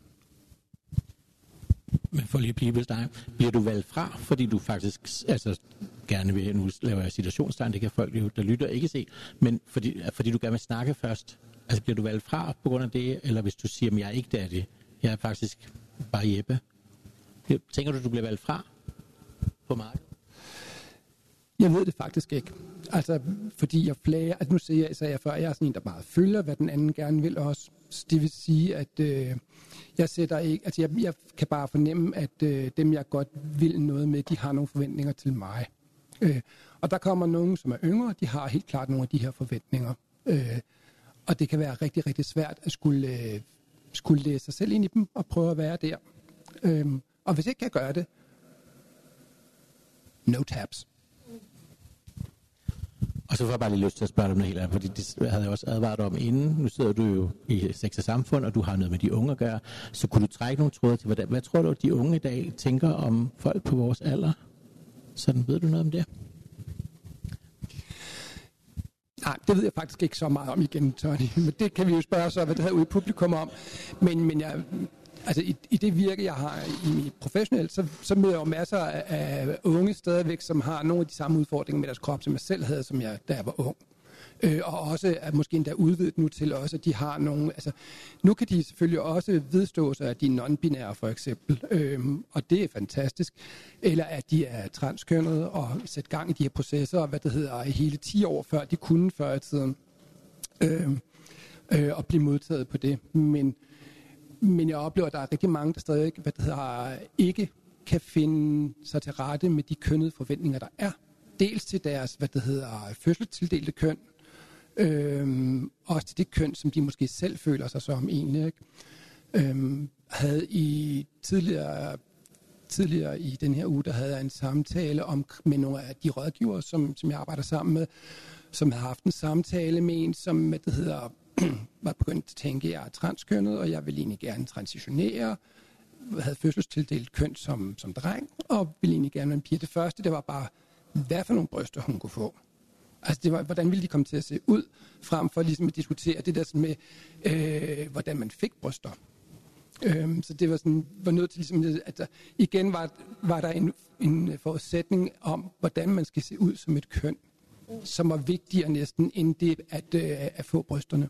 Men for lige at blive ved dig, bliver du valgt fra, fordi du faktisk altså, gerne vil, nu laver jeg situationstegn, det kan folk, der lytter, ikke se, men fordi, fordi du gerne vil snakke først, Altså bliver du valgt fra på grund af det, eller hvis du siger, at jeg er ikke der det, jeg er faktisk bare Jeppe. Tænker du, du bliver valgt fra på markedet? Jeg ved det faktisk ikke. Altså, fordi jeg flager, altså nu siger jeg, sagde jeg før, jeg er sådan en, der bare følger, hvad den anden gerne vil også. Så det vil sige, at øh, jeg sætter ikke, altså jeg, jeg kan bare fornemme, at øh, dem, jeg godt vil noget med, de har nogle forventninger til mig. Øh, og der kommer nogen, som er yngre, de har helt klart nogle af de her forventninger. Øh, og det kan være rigtig, rigtig svært at skulle, øh, skulle læse sig selv ind i dem og prøve at være der. Øh, og hvis ikke jeg gør det, no tabs. Og så får jeg bare lige lyst til at spørge dig om noget helt andet, fordi det havde jeg også advaret om inden. Nu sidder du jo i sex og samfund, og du har noget med de unge at gøre. Så kunne du trække nogle tråde til, hvad, hvad tror du, at de unge i dag tænker om folk på vores alder? Sådan ved du noget om det? Nej, det ved jeg faktisk ikke så meget om igen, Tony. Men det kan vi jo spørge så, hvad det her ude i publikum om. Men, men jeg, altså i, i det virke, jeg har i mit professionelt, så, så møder jeg jo masser af, af unge stadigvæk, som har nogle af de samme udfordringer med deres krop, som jeg selv havde, som jeg, da jeg var ung. Øh, og også at måske endda udvidet nu til også, at de har nogle... Altså, nu kan de selvfølgelig også vedstå sig, at de er non-binære for eksempel, øh, og det er fantastisk. Eller at de er transkønnede og sætte gang i de her processer, hvad det hedder, hele 10 år før de kunne før i tiden, øh, øh, og blive modtaget på det. Men, men jeg oplever, at der er rigtig mange, der stadig hvad det hedder, ikke kan finde sig til rette med de kønnede forventninger, der er. Dels til deres, hvad det hedder, fødselstildelte køn, Øhm, også til det køn, som de måske selv føler sig som egentlig. Ikke? Øhm, havde i tidligere, tidligere i den her uge, der havde jeg en samtale om, med nogle af de rådgivere, som, som jeg arbejder sammen med, som havde haft en samtale med en, som det hedder, var begyndt at tænke, at jeg er transkønnet, og jeg vil egentlig gerne transitionere havde fødselstildelt køn som, som dreng, og ville egentlig gerne være en pige. Det første, det var bare, hvad for nogle bryster hun kunne få. Altså, det var, hvordan ville de komme til at se ud, frem for ligesom at diskutere det der sådan med, øh, hvordan man fik bryster. Øhm, så det var sådan, var nødt til ligesom, at der, igen var, var der en, en forudsætning om, hvordan man skal se ud som et køn, som var vigtigere næsten, end det at, øh, at få brysterne.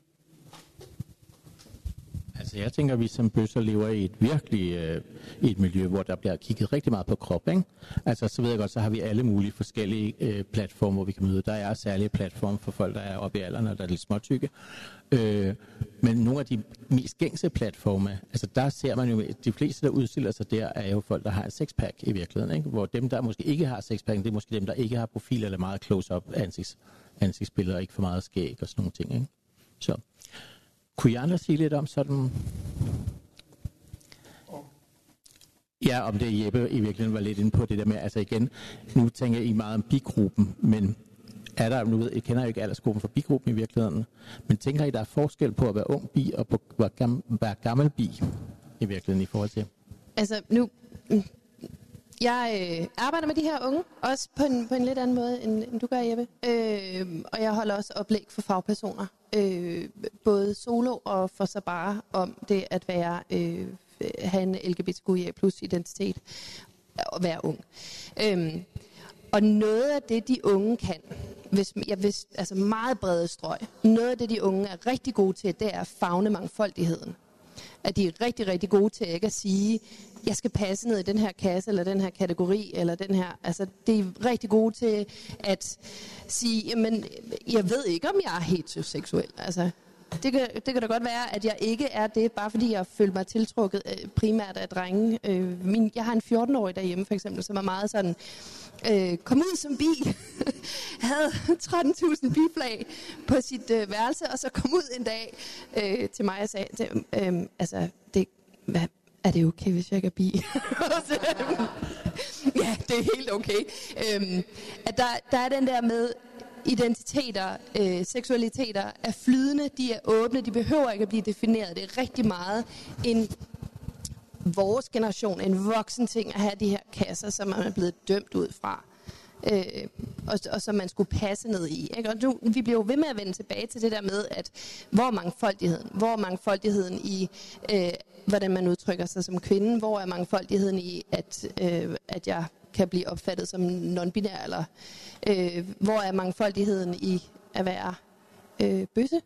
Altså jeg tænker, at vi som bøsser lever i et virkelig øh, et miljø, hvor der bliver kigget rigtig meget på krop. Ikke? Altså så ved jeg godt, så har vi alle mulige forskellige øh, platforme, hvor vi kan møde. Der er særlige platforme for folk, der er oppe i alderen, og der er lidt småtykke. Øh, men nogle af de mest gængse platforme, altså der ser man jo, de fleste, der udstiller sig der, er jo folk, der har en sexpack i virkeligheden. Ikke? Hvor dem, der måske ikke har sexpack, det er måske dem, der ikke har profil eller meget close-up ansigts, ansigtsbilleder, ikke for meget skæg og sådan nogle ting. Ikke? Så kunne I andre sige lidt om sådan... Ja, om det Jeppe i virkeligheden var lidt inde på det der med, altså igen, nu tænker I meget om bigruppen, men er der, nu ved jeg, kender jo ikke aldersgruppen for bigruppen i virkeligheden, men tænker I, der er forskel på at være ung bi og på at være, gammel, være gammel bi i virkeligheden i forhold til? Altså nu, jeg øh, arbejder med de her unge, også på en, på en lidt anden måde, end, end du gør, Jeppe. Øh, og jeg holder også oplæg for fagpersoner, øh, både solo og for sig bare, om det at være, øh, have en LGBTQIA plus identitet og være ung. Øh, og noget af det, de unge kan, hvis, jeg hvis, altså meget brede strøg, noget af det, de unge er rigtig gode til, det er at fagne mangfoldigheden at de er rigtig, rigtig gode til ikke at sige, jeg skal passe ned i den her kasse, eller den her kategori, eller den her. Altså, det er rigtig gode til at sige, jamen, jeg ved ikke, om jeg er heteroseksuel. Altså, det kan, det kan da godt være, at jeg ikke er det, bare fordi jeg føler mig tiltrukket øh, primært af drenge. Øh, min, jeg har en 14-årig derhjemme, for eksempel, som er meget sådan, øh, kom ud som bi, havde 13.000 biflag på sit øh, værelse, og så kom ud en dag øh, til mig og sagde, øh, altså, det, hvad, er det okay, hvis jeg ikke er bi? Øhm, ja, det er helt okay. Øh, at der, der er den der med, identiteter, øh, seksualiteter er flydende, de er åbne, de behøver ikke at blive defineret. Det er rigtig meget en vores generation, en voksen ting at have de her kasser, som man er blevet dømt ud fra. Øh, og, og som man skulle passe ned i. Ikke? Og nu, vi bliver jo ved med at vende tilbage til det der med, at hvor er mangfoldigheden? Hvor er mangfoldigheden i, øh, hvordan man udtrykker sig som kvinde? Hvor er mangfoldigheden i, at, øh, at jeg kan blive opfattet som non-binær, eller øh, hvor er mangfoldigheden i at være øh, bøsse?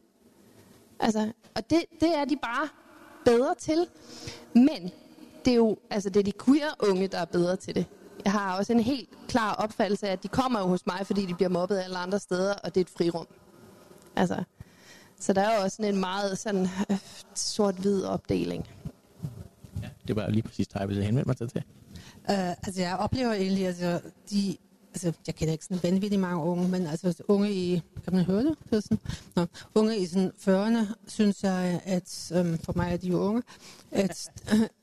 Altså, og det, det er de bare bedre til. Men det er jo altså det er de queer unge, der er bedre til det. jeg har også en helt klar opfattelse af, at de kommer jo hos mig, fordi de bliver mobbet alle andre steder, og det er et frirum. Altså, så der er jo også sådan en meget sådan øh, sort-hvid opdeling. Ja, det var lige præcis det, jeg ville henvende mig til. Uh, altså jeg oplever egentlig, altså de, altså jeg kender ikke sådan vanvittigt mange unge, men altså unge i, kan man høre det? det sådan, Nå, unge i sådan 40'erne, synes jeg, at um, for mig er de jo unge, at,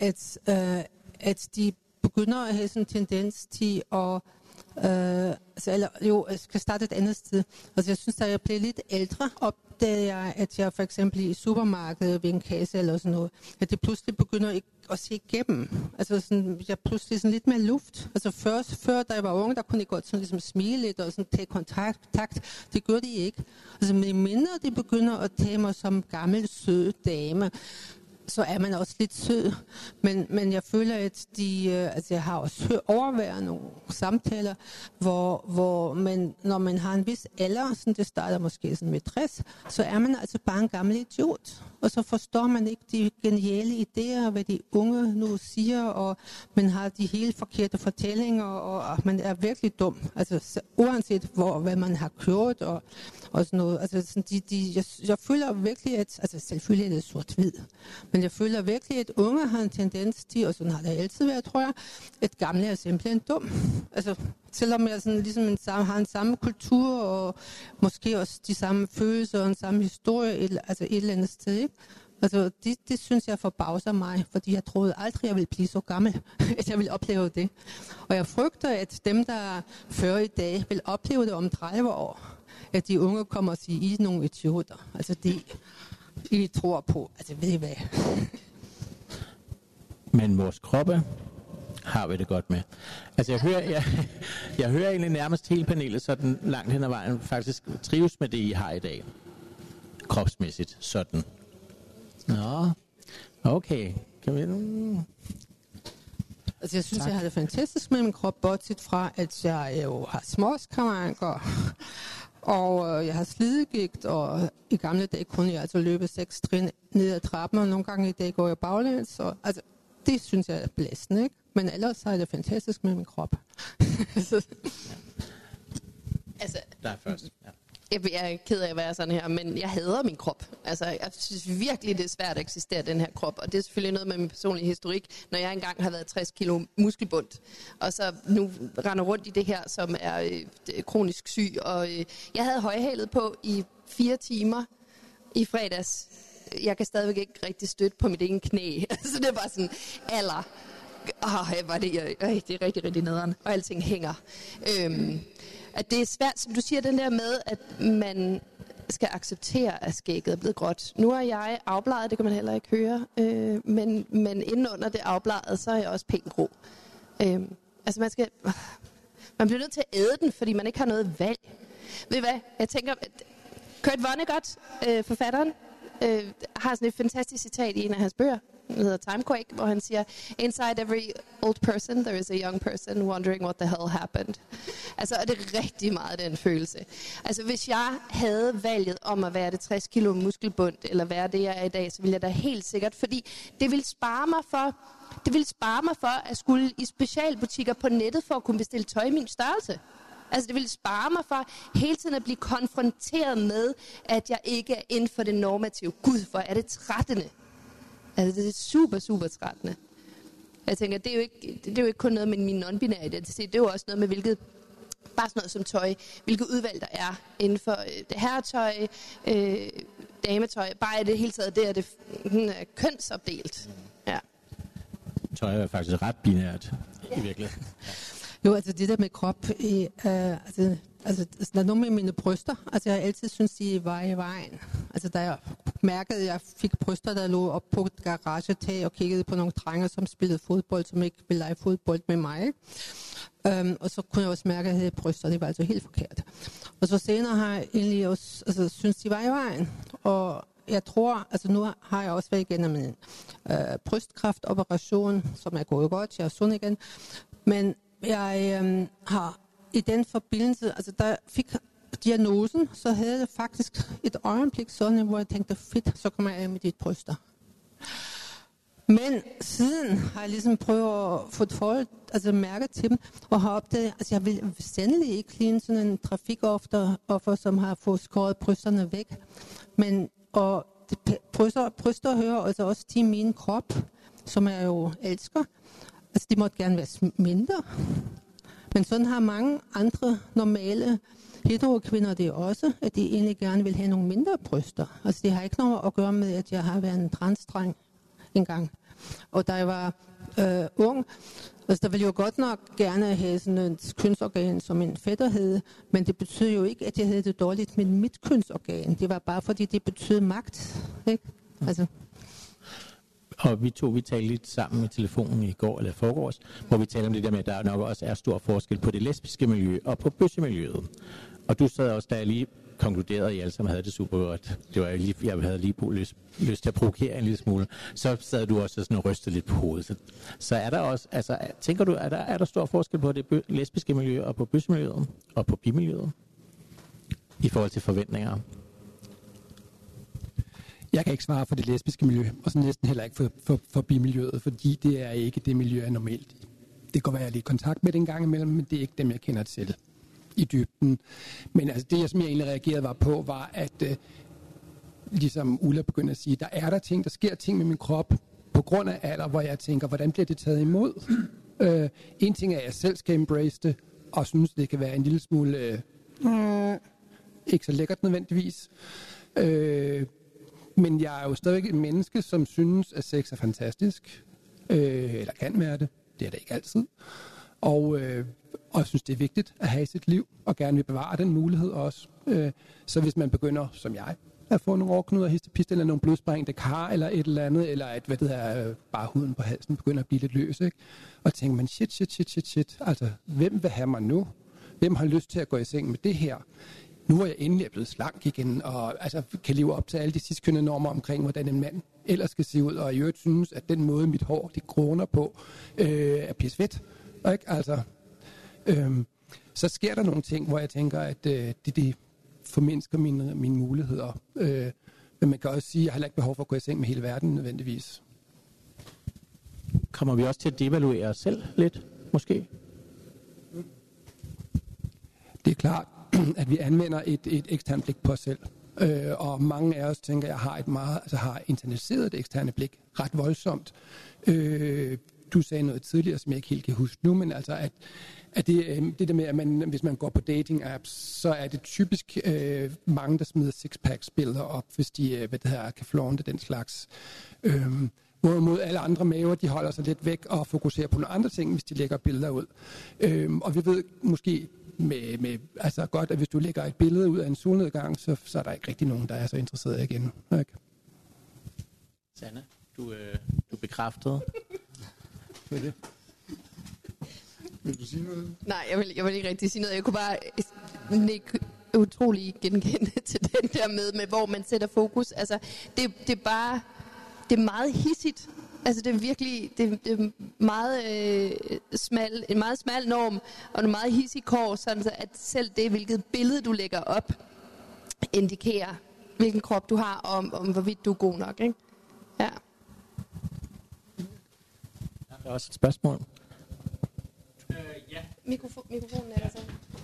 at, uh, at de begynder at have sådan en tendens til at Uh, altså, eller jo, jeg skal starte et andet sted. Altså, jeg synes, at jeg blev lidt ældre, opdagede jeg, at jeg for eksempel i supermarkedet ved en kasse eller sådan noget, at det pludselig begynder ikke at se igennem. Altså, sådan, jeg pludselig sådan lidt mere luft. Altså, først, før da jeg var ung, der kunne jeg godt sådan ligesom smile lidt og sådan tage kontakt. Takt. Det gør de ikke. Altså, men mindre de begynder at tage mig som gammel, sød dame, så er man også lidt sød. Men, men jeg føler, at de, øh, altså jeg har også overværet nogle samtaler, hvor, hvor man, når man har en vis alder, sådan det starter måske sådan med 60, så er man altså bare en gammel idiot. Og så forstår man ikke de geniale idéer, hvad de unge nu siger, og man har de helt forkerte fortællinger, og, og man er virkelig dum. Altså uanset hvor, hvad man har kørt, og, og sådan noget. Altså, sådan de, de, jeg, jeg føler virkelig, at, altså selvfølgelig er det sort-hvid, men jeg føler virkelig, at unge har en tendens til, og sådan har det altid været, tror jeg, at gamle er simpelthen dum. Altså, selvom jeg sådan, ligesom en samme, har en samme kultur, og måske også de samme følelser og en samme historie, et, altså et eller andet sted, ikke? Altså, det, det synes jeg forbavser mig, fordi jeg troede aldrig, jeg ville blive så gammel, at jeg ville opleve det. Og jeg frygter, at dem, der før i dag, vil opleve det om 30 år, at de unge kommer og siger, I er nogle idioter. Altså, det, I tror på. Altså, ved I hvad? Men vores kroppe har vi det godt med. Altså, jeg hører, jeg, jeg hører egentlig nærmest hele panelet sådan langt hen ad vejen faktisk trives med det, I har i dag. Kropsmæssigt, sådan. Nå, okay. Kan vi... Altså, jeg synes, tak. jeg har det fantastisk med min krop, bortset fra, at jeg jo har småskavanker, og øh, jeg har slidegigt, og i gamle dage kunne jeg altså løbe seks trin ned ad trappen, og nogle gange i dag går jeg baglæns. Og, altså, det synes jeg er blæsende, ikke? Men ellers er det fantastisk med min krop. altså, der er først, ja. Jeg, jeg er ked af at være sådan her, men jeg hader min krop. Altså, jeg synes virkelig, det er svært at eksistere, den her krop. Og det er selvfølgelig noget med min personlige historik, når jeg engang har været 60 kilo muskelbund, og så nu render rundt i det her, som er øh, kronisk syg. Og øh, jeg havde højhalet på i fire timer i fredags. Jeg kan stadigvæk ikke rigtig støtte på mit ene knæ. så det er bare sådan, alder. Åh, var det, øh, det er rigtig, rigtig nederen. Og alting hænger. Øhm, at det er svært, som du siger, den der med, at man skal acceptere, at skægget er blevet gråt. Nu er jeg afbladet, det kan man heller ikke høre, øh, men, men inden under det afbladet, så er jeg også pænt grå. Øh, altså man skal, man bliver nødt til at æde den, fordi man ikke har noget valg. Ved I hvad? Jeg tænker, at Kurt Vonnegut, øh, forfatteren, øh, har sådan et fantastisk citat i en af hans bøger, hedder Timequake, hvor han siger, Inside every old person, there is a young person wondering what the hell happened. Altså, er det rigtig meget den følelse. Altså, hvis jeg havde valget om at være det 60 kilo muskelbund, eller være det, jeg er i dag, så ville jeg da helt sikkert, fordi det ville spare mig for, det ville spare mig for at skulle i specialbutikker på nettet for at kunne bestille tøj i min størrelse. Altså det ville spare mig for hele tiden at blive konfronteret med, at jeg ikke er inden for det normative. Gud, hvor er det trættende. Altså, det er super, super trættende. Jeg tænker, det er jo ikke, det er jo ikke kun noget med min non-binære identitet, det er jo også noget med, hvilket bare sådan noget som tøj, hvilket udvalg der er inden for øh, det her tøj, øh, dametøj, bare i det hele taget, det er det er kønsopdelt. Ja. Tøj er faktisk ret binært ja. i virkeligheden. Jo, altså det der med krop, øh, altså Altså, der er noget med mine bryster. Altså, jeg har altid syntes, de var i vejen. Altså, da jeg mærkede, at jeg fik bryster, der lå op på et garagetag og kiggede på nogle drenge, som spillede fodbold, som ikke ville lege fodbold med mig. Um, og så kunne jeg også mærke, at jeg havde bryster. Det var altså helt forkert. Og så senere har jeg egentlig også altså, synes, de var i vejen. Og jeg tror, altså nu har jeg også været igennem en øh, brystkræftoperation, som er gået godt. Jeg er sund igen. Men jeg øh, har i den forbindelse, altså der fik diagnosen, så havde jeg faktisk et øjeblik sådan, hvor jeg tænkte, fedt, så kommer jeg af med dit bryster. Men siden har jeg ligesom prøvet at få et forhold, altså mærke til dem, og har opdaget, altså jeg vil sandelig ikke ligne sådan en trafikoffer, offer, som har fået skåret brysterne væk. Men, og det, bryster, bryster hører altså også til min krop, som jeg jo elsker. Altså de måtte gerne være mindre. Men sådan har mange andre normale heterokvinder det også, at de egentlig gerne vil have nogle mindre bryster. Altså det har ikke noget at gøre med, at jeg har været en transdreng engang. Og da jeg var øh, ung, altså der ville jo godt nok gerne have sådan et kønsorgan som en fætter havde, men det betyder jo ikke, at jeg havde det dårligt med mit kønsorgan. Det var bare fordi, det betød magt. Ikke? Altså. Og vi to, vi talte lidt sammen i telefonen i går eller forgårs, hvor vi talte om det der med, at der nok også er stor forskel på det lesbiske miljø og på bøssemiljøet. Og du sad også, da jeg lige konkluderede, at I alle sammen havde det super godt. Det var jeg, lige, jeg havde lige lyst, lyst til at provokere en lille smule. Så sad du også sådan og rystede lidt på hovedet. Så, så er der også, altså, tænker du, er der, er der stor forskel på det lesbiske miljø og på bøssemiljøet og på bimiljøet? I forhold til forventninger? Jeg kan ikke svare for det lesbiske miljø, og så næsten heller ikke for, for, for bimiljøet, fordi det er ikke det miljø, jeg er normalt i. Det kan være, at jeg er lige i kontakt med det en gang imellem, men det er ikke dem, jeg kender til i dybden. Men altså det, som jeg egentlig reagerede var på, var, at øh, ligesom Ulla begyndte at sige, der er der ting, der sker ting med min krop, på grund af alder, hvor jeg tænker, hvordan bliver det taget imod? Øh, en ting er, at jeg selv skal embrace det, og synes, det kan være en lille smule øh, ikke så lækkert nødvendigvis. Øh, men jeg er jo stadigvæk et menneske, som synes, at sex er fantastisk. Øh, eller kan være det. Det er det ikke altid. Og, øh, og jeg synes, det er vigtigt at have i sit liv, og gerne vil bevare den mulighed også. Øh, så hvis man begynder, som jeg, at få nogle overknuder, histepist, eller nogle blodsprængte kar, eller et eller andet, eller at, hvad det er, bare huden på halsen begynder at blive lidt løs, ikke? Og tænker man, shit, shit, shit, shit, shit, altså, hvem vil have mig nu? Hvem har lyst til at gå i seng med det her? Nu er jeg endelig blevet slank igen, og altså, kan leve op til alle de sidste normer omkring, hvordan en mand ellers skal se ud, og i øvrigt synes, at den måde, mit hår det kroner på, øh, er pisfedt. Ikke? Altså, øh, så sker der nogle ting, hvor jeg tænker, at øh, det, det formindsker mine, mine muligheder. Øh, men man kan også sige, at jeg har ikke behov for at gå i seng med hele verden nødvendigvis. Kommer vi også til at devaluere os selv lidt, måske? Det er klart. at vi anvender et, et eksternt blik på os selv. Øh, og mange af os tænker, jeg har et meget, altså har internaliseret det eksterne blik ret voldsomt. Øh, du sagde noget tidligere, som jeg ikke helt kan huske nu, men altså at, at det, øh, det der med, at man, hvis man går på dating apps, så er det typisk øh, mange, der smider sixpacks billeder op, hvis de øh, hvad det her, kan flånte den slags. Øh, Hvorimod alle andre maver, de holder sig lidt væk og fokuserer på nogle andre ting, hvis de lægger billeder ud. Øhm, og vi ved måske med, med, altså godt, at hvis du lægger et billede ud af en solnedgang, så, så er der ikke rigtig nogen, der er så interesseret igen. Ikke? Sanne, du, øh, du bekræftede. Hvad er det? Vil du sige noget? Nej, jeg vil, jeg vil ikke rigtig sige noget. Jeg kunne bare nikke utrolig genkende til den der med, med, hvor man sætter fokus. Altså, det, det er bare, det er meget hissigt Altså det er virkelig det, det er meget, øh, smal, en meget smal norm, og en meget hissig kår, sådan så at selv det, hvilket billede du lægger op, indikerer, hvilken krop du har, og om, om hvorvidt du er god nok. Ikke? Ja. Der er også et spørgsmål. Øh, ja. Mikrofon, mikrofonen er der så.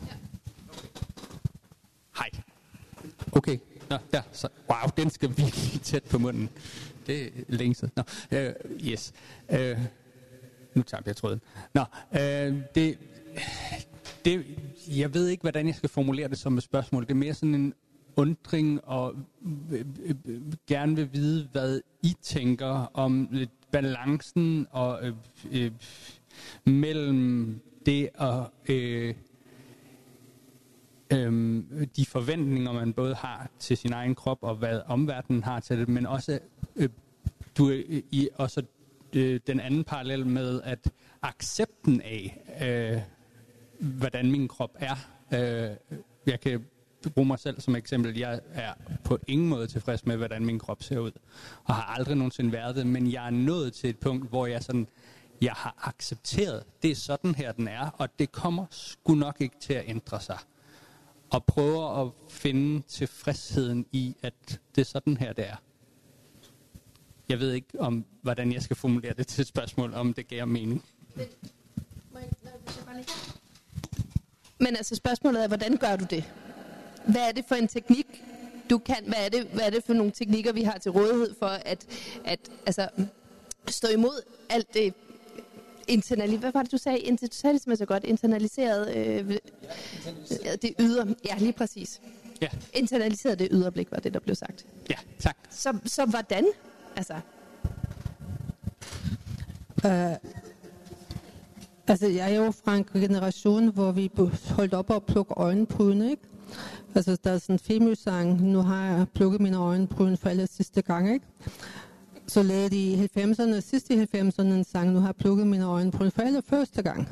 Ja. Hej. Okay. Nå, der. Så, wow, den skal virkelig tæt på munden det er længe siden. Nå, øh, yes. Øh, nu tager jeg tråden. Nå, øh, det, det, jeg ved ikke, hvordan jeg skal formulere det som et spørgsmål. Det er mere sådan en undring og øh, øh, gerne vil vide, hvad I tænker om balancen og øh, øh, mellem det og øh, øh, de forventninger, man både har til sin egen krop og hvad omverdenen har til det, men også øh, du øh, i også øh, den anden parallel med at accepten af, øh, hvordan min krop er. Øh, jeg kan bruge mig selv som eksempel. Jeg er på ingen måde tilfreds med, hvordan min krop ser ud, og har aldrig nogensinde været det, men jeg er nået til et punkt, hvor jeg sådan, jeg har accepteret, det er sådan her, den er, og det kommer sgu nok ikke til at ændre sig. Og prøver at finde tilfredsheden i, at det er sådan her, det er jeg ved ikke, om hvordan jeg skal formulere det til et spørgsmål, om det giver mening. Men altså spørgsmålet er, hvordan gør du det? Hvad er det for en teknik, du kan? Hvad er det, hvad er det for nogle teknikker, vi har til rådighed for at, at altså, stå imod alt det internali hvad var det, du sagde? Du sagde det simpelthen så godt. Internaliseret øh, det ydre. Ja, lige præcis. Ja. Internaliseret det yderblik, var det, der blev sagt. Ja, tak. Så, så hvordan? Altså, Uh, altså, jeg er jo fra en generation, hvor vi holdt op og plukke øjenbryn, ikke? Altså, der er sådan en famous sang, nu har jeg plukket mine øjenbryn for aller sidste gang, ikke? Så lavede de i 90'erne, sidst i 90'erne en sang, nu har jeg plukket mine øjenbryn for aller første gang.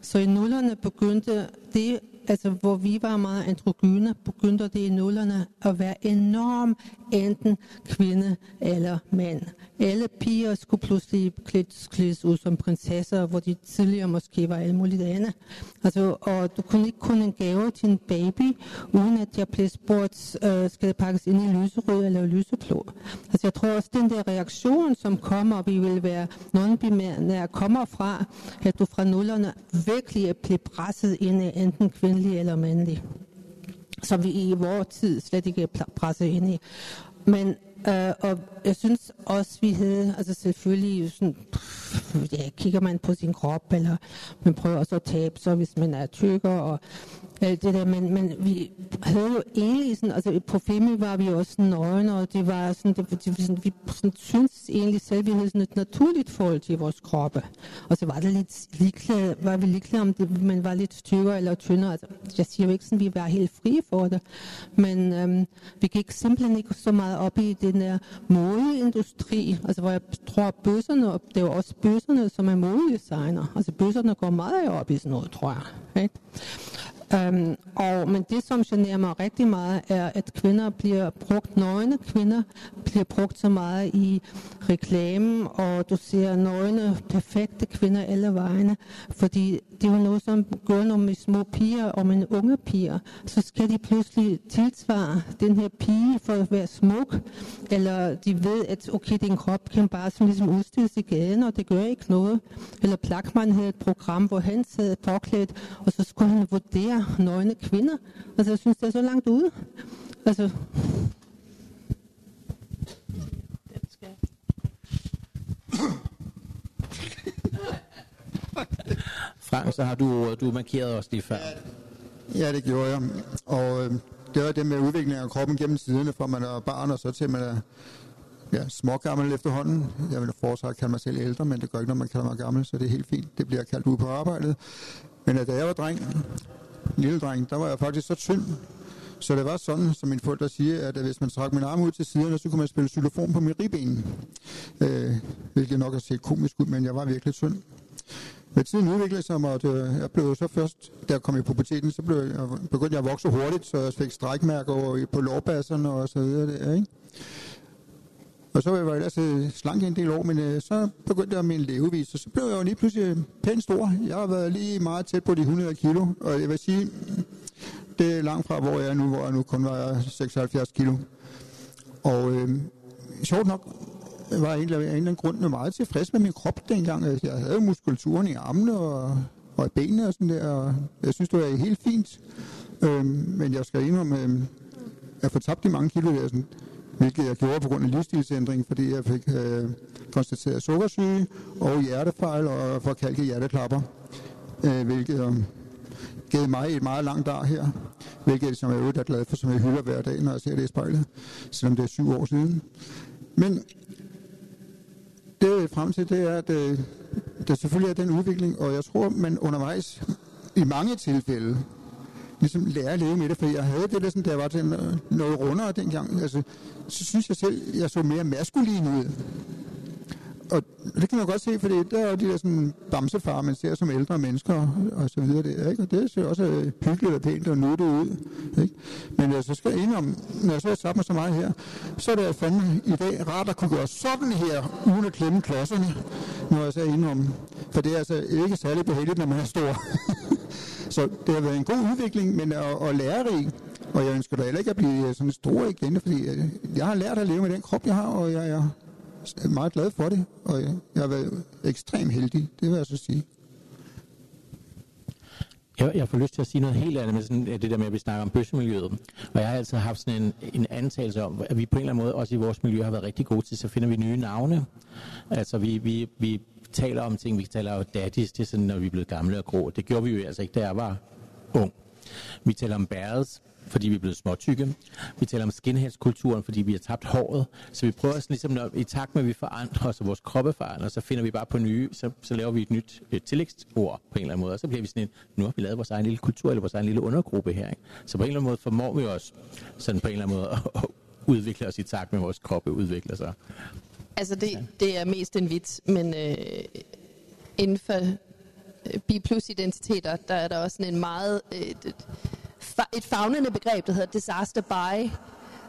Så i nullerne begyndte det altså hvor vi var meget androgyne, begyndte det i nullerne at være enorm enten kvinde eller mand. Alle piger skulle pludselig klædes ud som prinsesser, hvor de tidligere måske var alle mulige andet. Altså, og du kunne ikke kun en gave til en baby, uden at jeg blev spurgt, øh, skal det pakkes ind i lyserød eller lyseblå. Altså jeg tror også, den der reaktion, som kommer, vi vil være non-binære, kommer fra, at du fra nullerne virkelig er blevet presset ind i enten kvindelig eller mandlig som vi i vores tid slet ikke er presset ind i. Men øh, og jeg synes også, vi havde, altså selvfølgelig sådan, ja, kigger man på sin krop, eller man prøver også at tabe sig, hvis man er tykker, og alt det der, men, men vi havde jo egentlig sådan, altså på Femi var vi også nøgne, og det var sådan, det, det, sådan, vi sådan, synes egentlig selv, vi havde sådan et naturligt forhold til vores kroppe. Og så var det lidt ligeglade, var vi ligeglade om det, man var lidt tykkere eller tyndere. Altså, jeg siger jo ikke sådan, vi var helt frie for det, men øhm, vi gik simpelthen ikke så meget op i den der modeindustri, altså hvor jeg tror, bøsserne, og det er jo også bøsserne, som er modedesigner. Altså bøsserne går meget op i sådan noget, tror jeg. Ikke? Um, og, men det, som generer mig rigtig meget, er, at kvinder bliver brugt, nøgne kvinder bliver brugt så meget i reklamen, og du ser nøgne, perfekte kvinder alle vegne, fordi det er jo noget, som gør noget med små piger og med unge piger. Så skal de pludselig tilsvare den her pige for at være smuk, eller de ved, at okay, din krop kan bare sådan ligesom udstilles i gaden, og det gør ikke noget. Eller Plakman havde et program, hvor han sad påklædt, og så skulle han vurdere nøgne kvinder. Altså, jeg synes, det er så langt ude. Altså, Frank, så har du, du markeret os lige før. Ja, det gjorde jeg. Og øh, det var det med udviklingen af kroppen gennem tiderne, fra man er barn og så til man er ja, smågammel efterhånden. Jeg vil foretrække at kalde mig selv ældre, men det gør ikke, når man kalder mig gammel, så det er helt fint. Det bliver kaldt ud på arbejdet. Men da jeg var dreng, lille dreng, der var jeg faktisk så tynd, så det var sådan, som mine forældre siger, at hvis man trak min arm ud til siderne, så kunne man spille xylofon på min ribben. Øh, hvilket nok har set komisk ud, men jeg var virkelig tynd. Med tiden udviklede sig mig, og det, jeg blev så først, da jeg kom i puberteten, så blev jeg, begyndte jeg at vokse hurtigt, så jeg fik strækmærker på lårbasserne og så videre der, ikke? Og så var jeg ellers øh, slank en del år, men øh, så begyndte jeg min levevis, og så blev jeg jo lige pludselig øh, pænt stor. Jeg har været lige meget tæt på de 100 kilo, og jeg vil sige, det er langt fra, hvor jeg er nu, hvor jeg nu kun var 76 kilo. Og øh, sjovt nok var jeg egentlig af en eller anden grund meget tilfreds med min krop dengang. Altså, jeg havde muskulaturen i armene og, og i benene og sådan der, og jeg synes, det var helt fint. Øh, men jeg skal indrømme, øh, jeg får tabt de mange kilo der, sådan, hvilket jeg gjorde på grund af livsstilsændring, fordi jeg fik øh, konstateret sukkersyge og hjertefejl og forkalket hjerteklapper, øh, hvilket øh, gav mig et meget langt dag her, hvilket som jeg er glad for, som jeg hylder hver dag, når jeg ser det i spejlet, selvom det er syv år siden. Men det jeg frem til, det er, at øh, der selvfølgelig er den udvikling, og jeg tror, man undervejs i mange tilfælde ligesom lære at leve med det, for jeg havde det der sådan, da jeg var til øh, noget rundere dengang. Altså, så synes jeg selv, jeg så mere maskulin ud. Og det kan man godt se, for det der er jo de der sådan bamsefar, man ser som ældre mennesker og så videre. Der, ikke? Og det ser også øh, hyggeligt og pænt og nuttet ud. Ikke? Men altså, jeg så skal ind om, når jeg så har sat mig så meget her, så er det fandme i dag rart at kunne gøre sådan her, uden at klemme klodserne, når jeg så er om. For det er altså ikke særlig behageligt, når man er stor. Så det har været en god udvikling, men at, at lærerig. Og jeg ønsker da heller ikke at blive øh, sådan stor igen, fordi øh, jeg har lært at leve med den krop, jeg har, og jeg er meget glad for det, og øh, jeg har været ekstremt heldig, det vil jeg så sige. Jeg, jeg får lyst til at sige noget helt andet med sådan, det der med, at vi snakker om bøssemiljøet. Og jeg har altid haft sådan en, en antagelse om, at vi på en eller anden måde, også i vores miljø, har været rigtig gode til, så finder vi nye navne. Altså vi, vi, vi taler om ting, vi taler om daddies, det er sådan, når vi er blevet gamle og grå. Det gjorde vi jo altså ikke, da jeg var ung. Vi taler om bæres, fordi vi er blevet småtykke. Vi taler om skinheadskulturen, fordi vi har tabt håret. Så vi prøver sådan ligesom, når, i takt med, at vi forandrer os, og vores kroppe forandrer, så finder vi bare på nye, så, så laver vi et nyt et tillægsord på en eller anden måde, og så bliver vi sådan en, nu har vi lavet vores egen lille kultur, eller vores egen lille undergruppe her. Ikke? Så på en eller anden måde formår vi os sådan på en eller anden måde at, at udvikle os i takt med, at vores kroppe udvikler sig. Altså, det, det er mest en vits, men øh, inden for øh, B-plus-identiteter, der er der også sådan en meget... Øh, et, et fagnende begreb, der hedder disaster by,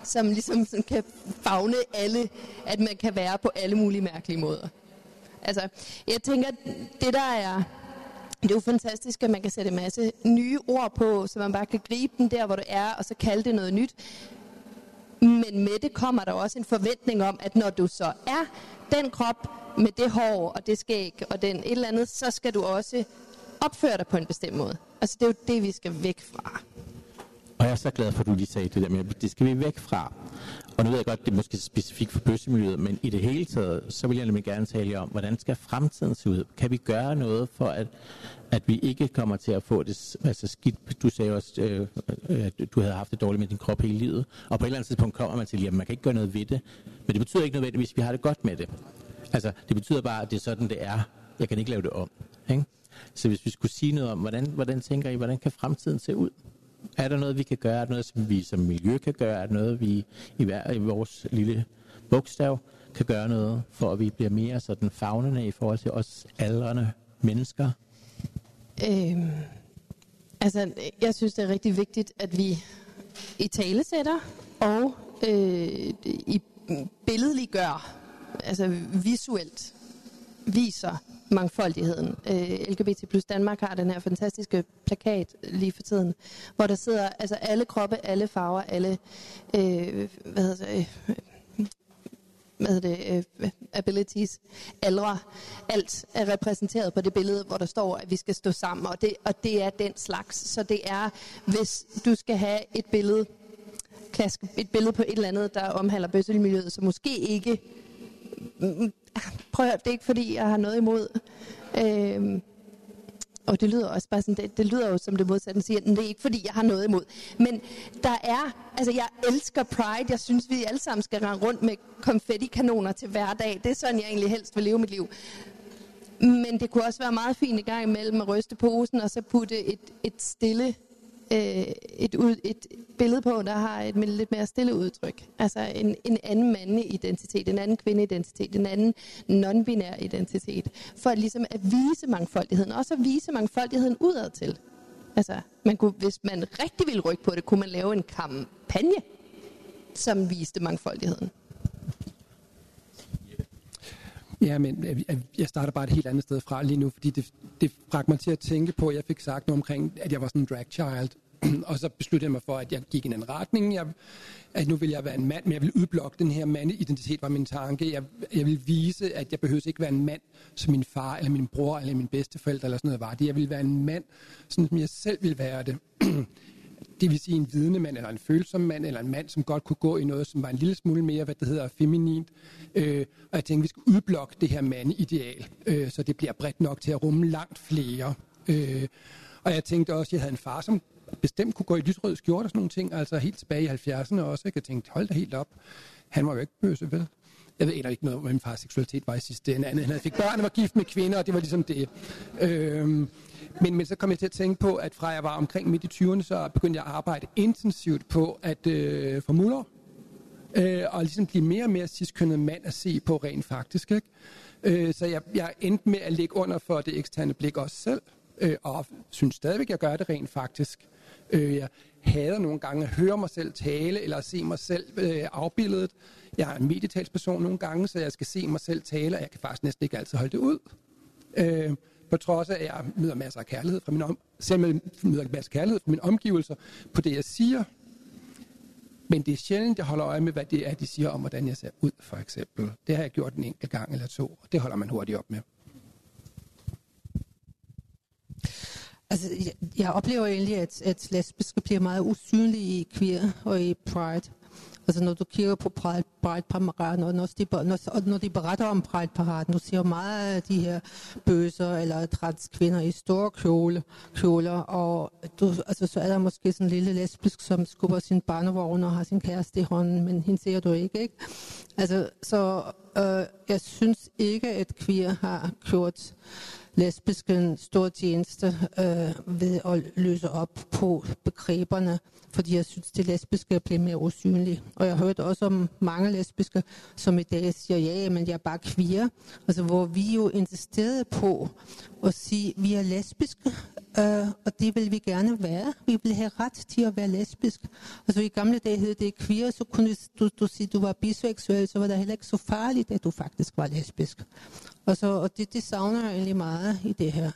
som ligesom sådan kan fagne alle, at man kan være på alle mulige mærkelige måder. Altså, jeg tænker, det der er, det er jo fantastisk, at man kan sætte en masse nye ord på, så man bare kan gribe den der, hvor det er, og så kalde det noget nyt. Men med det kommer der også en forventning om, at når du så er den krop med det hår og det skæg og den et eller andet, så skal du også opføre dig på en bestemt måde. Altså det er jo det, vi skal væk fra. Og jeg er så glad for, at du lige sagde det der men det skal vi væk fra. Og nu ved jeg godt, det er måske specifikt for bøssemiljøet, men i det hele taget, så vil jeg nemlig gerne tale om, hvordan skal fremtiden se ud? Kan vi gøre noget for, at, at vi ikke kommer til at få det altså skidt? Du sagde også, øh, øh, at du havde haft det dårligt med din krop hele livet. Og på et eller andet tidspunkt kommer man til, at man kan ikke gøre noget ved det. Men det betyder ikke nødvendigvis, at vi har det godt med det. Altså, det betyder bare, at det er sådan, det er. Jeg kan ikke lave det om. Ikke? Så hvis vi skulle sige noget om, hvordan, hvordan tænker I, hvordan kan fremtiden se ud? Er der noget, vi kan gøre? Er der noget, som vi som miljø kan gøre? Er der noget, vi i, hver, i vores lille bogstav kan gøre noget, for at vi bliver mere sådan fagnende i forhold til os aldrende mennesker? Øhm, altså, jeg synes, det er rigtig vigtigt, at vi i tale sætter og øh, i billedliggør, altså visuelt viser mangfoldigheden. Øh, LGBT plus Danmark har den her fantastiske plakat lige for tiden, hvor der sidder altså alle kroppe, alle farver, alle øh, hvad hedder det, øh, hvad hedder det, uh, abilities, aldre, alt er repræsenteret på det billede, hvor der står, at vi skal stå sammen, og det, og det er den slags. Så det er, hvis du skal have et billede, et billede på et eller andet, der omhandler bøsselmiljøet, så måske ikke mm, mm, prøv at, det er ikke fordi, jeg har noget imod. Øhm, og det lyder også bare sådan, det, det lyder jo som det modsatte, siger, det er ikke fordi, jeg har noget imod. Men der er, altså jeg elsker Pride, jeg synes, vi alle sammen skal rende rundt med konfettikanoner til hverdag. Det er sådan, jeg egentlig helst vil leve mit liv. Men det kunne også være meget fint i gang imellem at ryste posen, og så putte et, et stille øh, et, ud, et billede på, der har et lidt mere stille udtryk. Altså en, en anden mandlig identitet, en anden kvindeidentitet, en anden non-binær identitet. For ligesom at vise mangfoldigheden, også at vise mangfoldigheden udad til. Altså, man kunne, hvis man rigtig ville rykke på det, kunne man lave en kampagne, som viste mangfoldigheden. Ja, men øh, øh, jeg starter bare et helt andet sted fra lige nu, fordi det, det bragte mig til at tænke på, at jeg fik sagt noget omkring, at jeg var sådan en drag child, og så besluttede jeg mig for, at jeg gik i en retning, jeg, at nu vil jeg være en mand, men jeg vil udblokke den her mandeidentitet, var min tanke. Jeg, jeg vil vise, at jeg behøver ikke være en mand, som min far, eller min bror, eller min bedsteforældre, eller sådan noget var det. Jeg vil være en mand, sådan som jeg selv vil være det. det vil sige en vidende mand, eller en følsom mand, eller en mand, som godt kunne gå i noget, som var en lille smule mere, hvad det hedder, feminint. Øh, og jeg tænkte, vi skal udblokke det her mandeideal, øh, så det bliver bredt nok til at rumme langt flere. Øh, og jeg tænkte også, at jeg havde en far, som bestemt kunne gå i lysrød skjorte og sådan nogle ting, altså helt tilbage i 70'erne også. Ikke? Jeg tænkte, hold da helt op. Han var jo ikke bøse, vel? Jeg ved egentlig ikke noget om, hvad min fars seksualitet var i sidste ende. Han fik børn og var gift med kvinder, og det var ligesom det. Øhm, men, men så kom jeg til at tænke på, at fra jeg var omkring midt i 20'erne, så begyndte jeg at arbejde intensivt på at øh, få muller. Øh, og ligesom blive mere og mere sidstkønnet mand at se på rent faktisk. Ikke? Øh, så jeg, jeg endte med at ligge under for det eksterne blik også selv, øh, og synes stadigvæk, at jeg gør det rent faktisk. Øh, jeg hader nogle gange at høre mig selv tale, eller at se mig selv øh, afbildet. Jeg er en medietalsperson nogle gange, så jeg skal se mig selv tale, og jeg kan faktisk næsten ikke altid holde det ud. Øh, på trods af, at jeg møder masser af kærlighed fra min om, selv møder masser af kærlighed fra mine omgivelser på det, jeg siger. Men det er sjældent, jeg holder øje med, hvad det er, de siger om, hvordan jeg ser ud, for eksempel. Det har jeg gjort en enkelt gang eller to, og det holder man hurtigt op med. Altså, jeg, jeg oplever egentlig, at, at lesbiske bliver meget usynlige i queer og i pride. Altså når du kigger på Pride-paraden, og når de, når, når de beretter om Pride-paraden, du ser meget af de her bøser eller transkvinder i store kjole, kjoler, og du, altså, så er der måske sådan en lille lesbisk, som skubber sin barnevogn og har sin kæreste i hånden, men hende ser du ikke, ikke? Altså, så øh, jeg synes ikke, at queer har gjort lesbiske en stor tjeneste øh, ved at løse op på begreberne, fordi jeg synes, det lesbiske bliver mere usynlige. Og jeg har hørt også om mange lesbiske, som i dag siger, ja, men jeg er bare queer. Altså, hvor vi jo insisterede på og sige, vi er lesbiske, øh, og det vil vi gerne være. Vi vil have ret til at være lesbisk. Altså i gamle dage hed det queer, så kunne du, du sige, at du var biseksuel, så var det heller ikke så farligt, at du faktisk var lesbisk. Og, så, og det, det savner jeg egentlig meget i det her.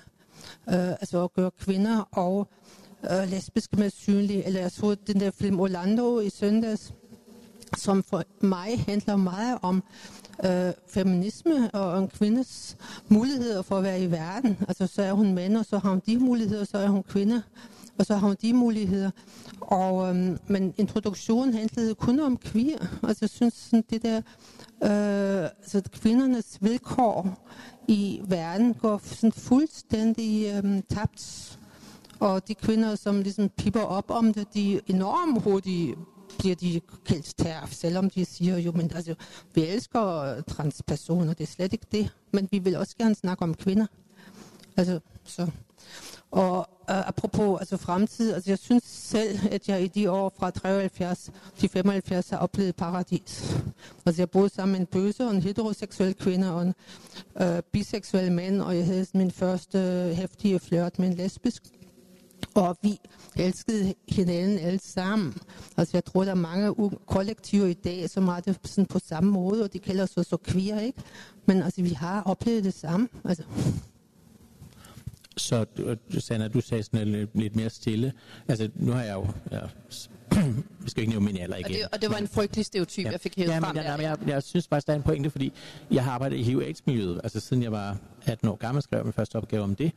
Øh, altså at gøre kvinder og øh, lesbiske med synlige. Eller jeg så den der film Orlando i søndags, som for mig handler meget om øh, feminisme og en kvindes muligheder for at være i verden. Altså så er hun mand, og så har hun de muligheder, så er hun kvinde, og så har hun de muligheder. Og, øh, men introduktionen handlede kun om queer. Altså jeg synes, sådan, det der, øh, altså kvindernes vilkår i verden går sådan fuldstændig øh, tabt. Og de kvinder, som ligesom pipper op om det, de er enormt hurtigt bliver de kaldt terf, selvom de siger jo, men altså, vi elsker transpersoner, det er slet ikke det, men vi vil også gerne snakke om kvinder. Altså, så. Og uh, apropos altså fremtid, altså jeg synes selv, at jeg i de år fra 73 til 75 har oplevet paradis. Altså jeg boede sammen med en bøse og en heteroseksuel kvinde og en uh, biseksuel mand, og jeg havde min første øh, hæftige flørt med en lesbisk og vi elskede hinanden alle sammen. Altså jeg tror, der er mange kollektiver i dag, som har det sådan på samme måde, og de kalder sig så queer, ikke? Men altså, vi har oplevet det samme. Altså. Så Sanna, du sagde sådan lidt, lidt mere stille. Altså, nu har jeg jo... Ja, vi skal ikke nævne min alder igen. Og det, og det var en frygtelig stereotyp, ja. jeg fik hævet ja, frem. Men, jeg, jeg, jeg, synes faktisk, der er en pointe, fordi jeg har arbejdet i HIV-AIDS-miljøet. Altså, siden jeg var 18 år gammel, skrev jeg min første opgave om det.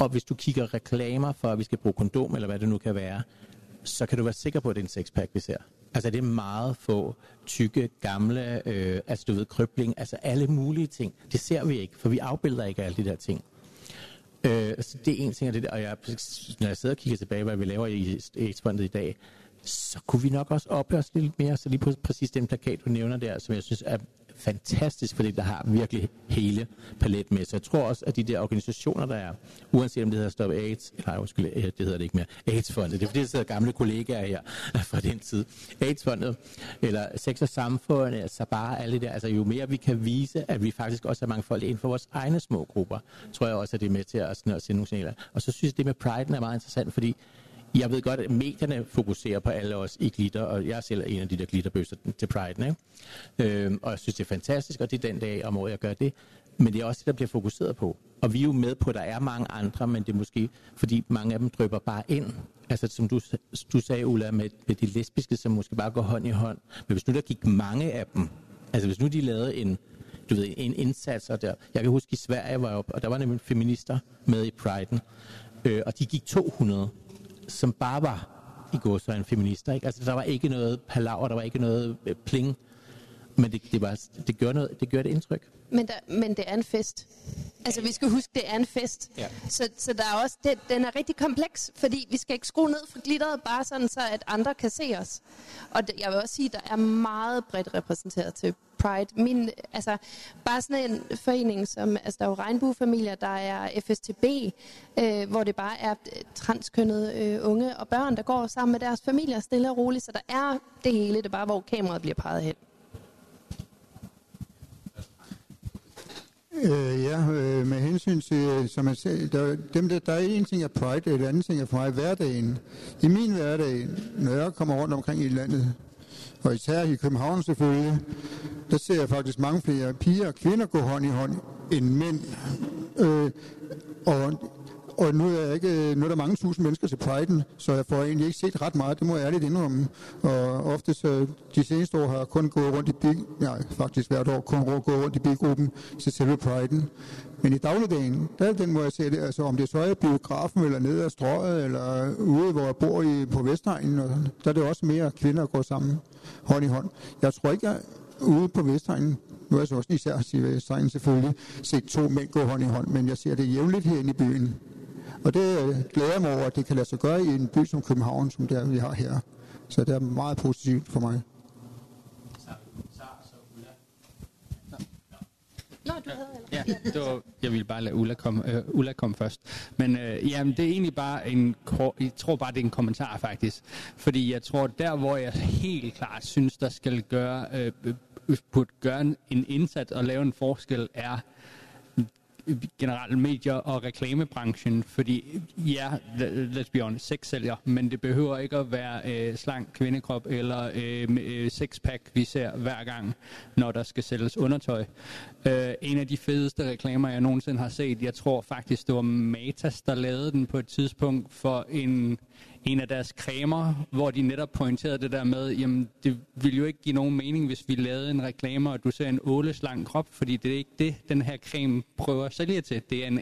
Og hvis du kigger reklamer for, at vi skal bruge kondom, eller hvad det nu kan være, så kan du være sikker på, at det er en sexpack, vi ser. Altså det er meget få tykke, gamle, øh, altså du ved, krybling, altså alle mulige ting. Det ser vi ikke, for vi afbilder ikke alle de der ting. Øh, så det er en ting og, det der, og jeg, når jeg sidder og kigger tilbage, hvad vi laver i AIDS-fondet i dag, så kunne vi nok også opløse lidt mere, så lige på præcis den plakat, du nævner der, som jeg synes er fantastisk, fordi der har virkelig hele palet med. Så jeg tror også, at de der organisationer, der er, uanset om det hedder Stop AIDS, nej, undskyld, øh, det hedder det ikke mere, AIDS-fondet, det er fordi, der sidder gamle kollegaer her fra den tid, AIDS-fondet, eller Sex og Samfund, altså bare alle det der, altså jo mere vi kan vise, at vi faktisk også er mange folk inden for vores egne små grupper, tror jeg også, at det er med til at, at sende nogle signaler. Og så synes jeg, det med Pride er meget interessant, fordi jeg ved godt, at medierne fokuserer på alle os i glitter, og jeg er selv en af de der glitterbøster til Pride, ikke? Øhm, og jeg synes, det er fantastisk, og det er den dag om året, jeg gør det. Men det er også det, der bliver fokuseret på. Og vi er jo med på, at der er mange andre, men det er måske, fordi mange af dem drøber bare ind. Altså som du, du sagde, Ulla, med, med de lesbiske, som måske bare går hånd i hånd. Men hvis nu der gik mange af dem, altså hvis nu de lavede en, du ved, en indsats, og der, jeg kan huske i Sverige var jeg op, og der var nemlig feminister med i Pride'en, øh, og de gik 200 som bare var i går så en feminister. Ikke? Altså, der var ikke noget palaver, der var ikke noget øh, pling, men det, det, var, det, gør noget, det gør et indtryk. Men, der, men det er en fest. Altså, vi skal huske, det er en fest. Ja. Så, så der er også, det, den er rigtig kompleks, fordi vi skal ikke skrue ned for glitteret, bare sådan så, at andre kan se os. Og det, jeg vil også sige, der er meget bredt repræsenteret til Pride. Min, altså, bare sådan en forening som, altså der er jo regnbuefamilier, der er FSTB, øh, hvor det bare er øh, transkønnede øh, unge og børn, der går sammen med deres familier stille og roligt, så der er det hele, det er bare, hvor kameraet bliver peget hen. Øh, ja, øh, med hensyn til, øh, som jeg sagde, der, dem der, der er en ting af Pride, og anden ting er for mig hverdagen. I min hverdag, når jeg kommer rundt omkring i landet, og især i København selvfølgelig, der ser jeg faktisk mange flere piger og kvinder gå hånd i hånd end mænd. Øh, og og nu er, jeg ikke, øh, nu er der mange tusind mennesker til Pride'en, så jeg får egentlig ikke set ret meget, det må jeg ærligt indrømme. Og ofte så øh, de seneste år har jeg kun gået rundt i big, ja, faktisk hvert år kun gået rundt i big-gruppen til selve Pride'en. Men i dagligdagen, der er den, må jeg se det, altså om det så er biografen, eller nede af strøget, eller ude, hvor jeg bor i, på Vestegnen, og der er det også mere kvinder, der går sammen hånd i hånd. Jeg tror ikke, jeg ude på Vestegnen, nu er jeg så også især i Vestegnen selvfølgelig, set to mænd gå hånd i hånd, men jeg ser det jævnligt herinde i byen. Og det øh, glæder jeg mig over, at det kan lade sig gøre i en by som København, som der vi har her. Så det er meget positivt for mig. Nå, du havde Ja, det var, jeg ville bare lade Ulla komme, øh, Ulla komme først. Men øh, jamen, det er egentlig bare en, jeg tror bare, det er en kommentar faktisk. Fordi jeg tror, der hvor jeg helt klart synes, der skal gøre, øh, burde gøre en indsats og lave en forskel, er generelt medier og reklamebranchen, fordi ja, let's be honest, sex sælger, men det behøver ikke at være øh, slank kvindekrop eller øh, øh sexpack, vi ser hver gang, når der skal sælges undertøj. Øh, en af de fedeste reklamer, jeg nogensinde har set, jeg tror faktisk, det var Matas, der lavede den på et tidspunkt for en en af deres kremer, hvor de netop pointerede det der med, jamen det ville jo ikke give nogen mening, hvis vi lavede en reklame, og du ser en åleslang krop, fordi det er ikke det, den her creme prøver at sælge til. Det er en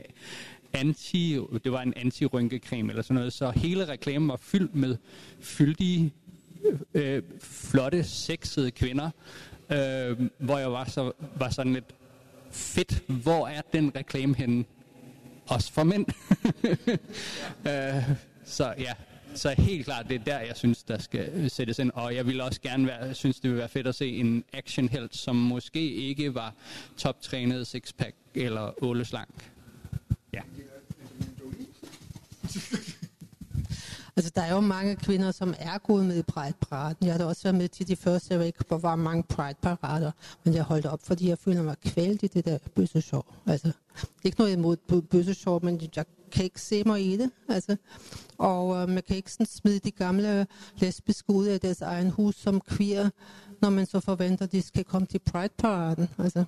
anti, det var en anti-rynkecreme eller sådan noget, så hele reklamen var fyldt med fyldige, øh, flotte, sexede kvinder, øh, hvor jeg var, så, var sådan lidt fedt, hvor er den reklame henne? Også for mænd. øh, så ja, så helt klart, det er der, jeg synes, der skal øh, sættes ind. Og jeg vil også gerne være, synes, det vil være fedt at se en actionhelt, som måske ikke var toptrænet sixpack eller åleslank. Ja. Altså, der er jo mange kvinder, som er gået med i Pride-paraden. Jeg har da også været med til de første, jeg ikke, hvor var mange Pride-parader, men jeg holdt op, fordi jeg føler mig kvalt i det der bøssesår. Altså, ikke noget imod bøssesår, men jeg kan ikke se mig i det. Altså. Og øh, man kan ikke sådan smide de gamle lesbiske ud af deres egen hus som queer, når man så forventer, at de skal komme til Pride-paraden. Altså.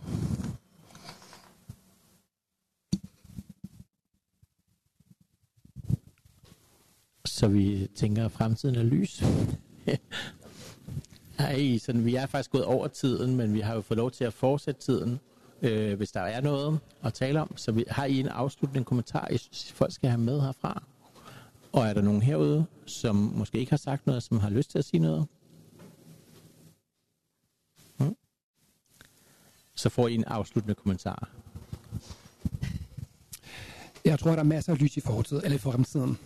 Så vi tænker, at fremtiden er lys. Ej, sådan, vi er faktisk gået over tiden, men vi har jo fået lov til at fortsætte tiden øh, hvis der er noget at tale om. Så vi, har I en afsluttende kommentar, I synes, folk skal have med herfra? Og er der nogen herude, som måske ikke har sagt noget, som har lyst til at sige noget? Hmm? Så får I en afsluttende kommentar. Jeg tror, der er masser af lys i fortiden, eller i fremtiden.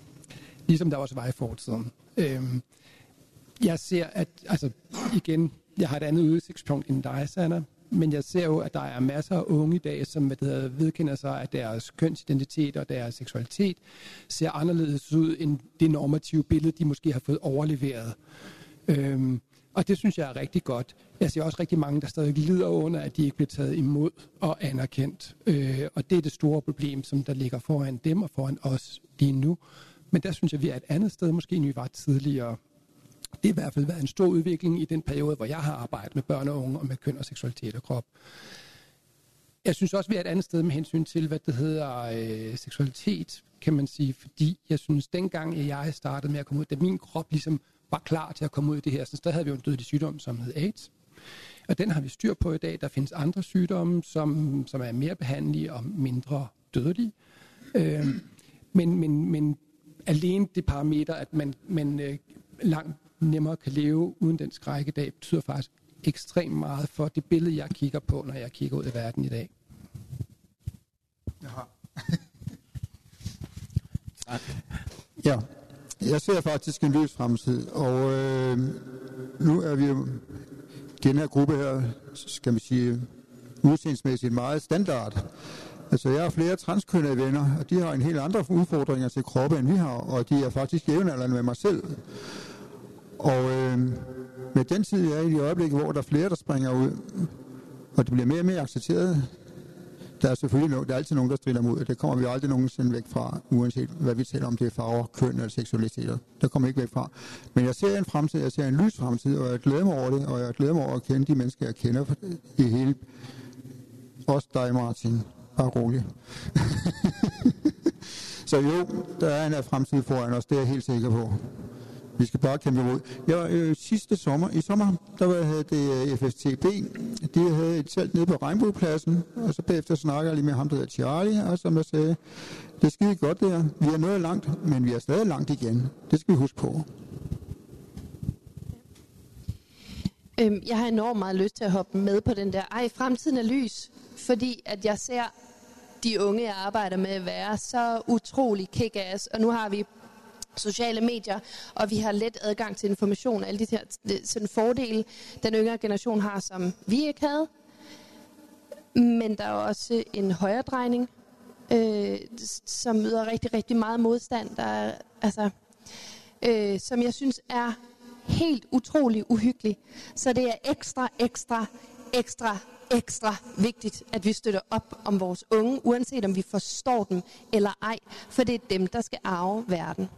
Ligesom der også var i fortiden. Øhm, jeg ser, at, altså igen, jeg har et andet udsigtspunkt end dig, Sanna men jeg ser jo, at der er masser af unge i dag, som hvad det hedder, vedkender sig, at deres kønsidentitet og deres seksualitet ser anderledes ud end det normative billede, de måske har fået overleveret. Øhm, og det synes jeg er rigtig godt. Jeg ser også rigtig mange, der stadig lider under, at de ikke bliver taget imod og anerkendt. Øh, og det er det store problem, som der ligger foran dem og foran os lige nu. Men der synes jeg, vi er et andet sted, måske end vi var tidligere det har i hvert fald været en stor udvikling i den periode, hvor jeg har arbejdet med børn og unge og med køn og seksualitet og krop. Jeg synes også, vi er et andet sted med hensyn til, hvad det hedder øh, seksualitet, kan man sige, fordi jeg synes, dengang jeg startede med at komme ud, da min krop ligesom var klar til at komme ud i det her, så der havde vi jo en dødelig sygdom, som hed AIDS. Og den har vi styr på i dag. Der findes andre sygdomme, som, som er mere behandelige og mindre dødelige. Øh, men, men, men alene det parameter, at man, man øh, langt nemmere kan leve uden den skræk i dag, betyder faktisk ekstremt meget for det billede, jeg kigger på, når jeg kigger ud i verden i dag. Jaha. ja, jeg ser faktisk en lys fremtid, og øh, nu er vi jo den her gruppe her, skal vi sige, udseendsmæssigt meget standard. Altså, jeg har flere transkønnede venner, og de har en helt andre udfordringer til kroppen, end vi har, og de er faktisk jævnaldrende med mig selv. Og øh, med den tid, jeg er i de øjeblikke, hvor der er flere, der springer ud, og det bliver mere og mere accepteret, der er selvfølgelig no- der er altid nogen, der strider mod, det kommer vi aldrig nogensinde væk fra, uanset hvad vi taler om, det er farver, køn eller seksualitet. Der kommer ikke væk fra. Men jeg ser en fremtid, jeg ser en lys fremtid, og jeg glæder mig over det, og jeg glæder mig over at kende de mennesker, jeg kender i hele... Også dig, Martin. Bare rolig. Så jo, der er en fremtid foran os, det er jeg helt sikker på. Vi skal bare kæmpe imod. Jeg, øh, sidste sommer, i sommer, der var, havde det øh, FSTB. De havde et telt nede på Regnbuepladsen, og så bagefter snakker jeg lige med ham, der hedder Charlie, og som jeg sagde, det er skide godt der. Vi er nået langt, men vi er stadig langt igen. Det skal vi huske på. Øhm, jeg har enormt meget lyst til at hoppe med på den der, ej, fremtiden er lys, fordi at jeg ser de unge, jeg arbejder med, være så utrolig kick-ass, og nu har vi sociale medier, og vi har let adgang til information og alle de her sådan fordele, den yngre generation har, som vi ikke havde. Men der er også en højredrejning, øh, som møder rigtig, rigtig meget modstand, der er, altså, øh, som jeg synes er helt utrolig uhyggelig. Så det er ekstra, ekstra, ekstra, ekstra vigtigt, at vi støtter op om vores unge, uanset om vi forstår dem eller ej, for det er dem, der skal arve verden.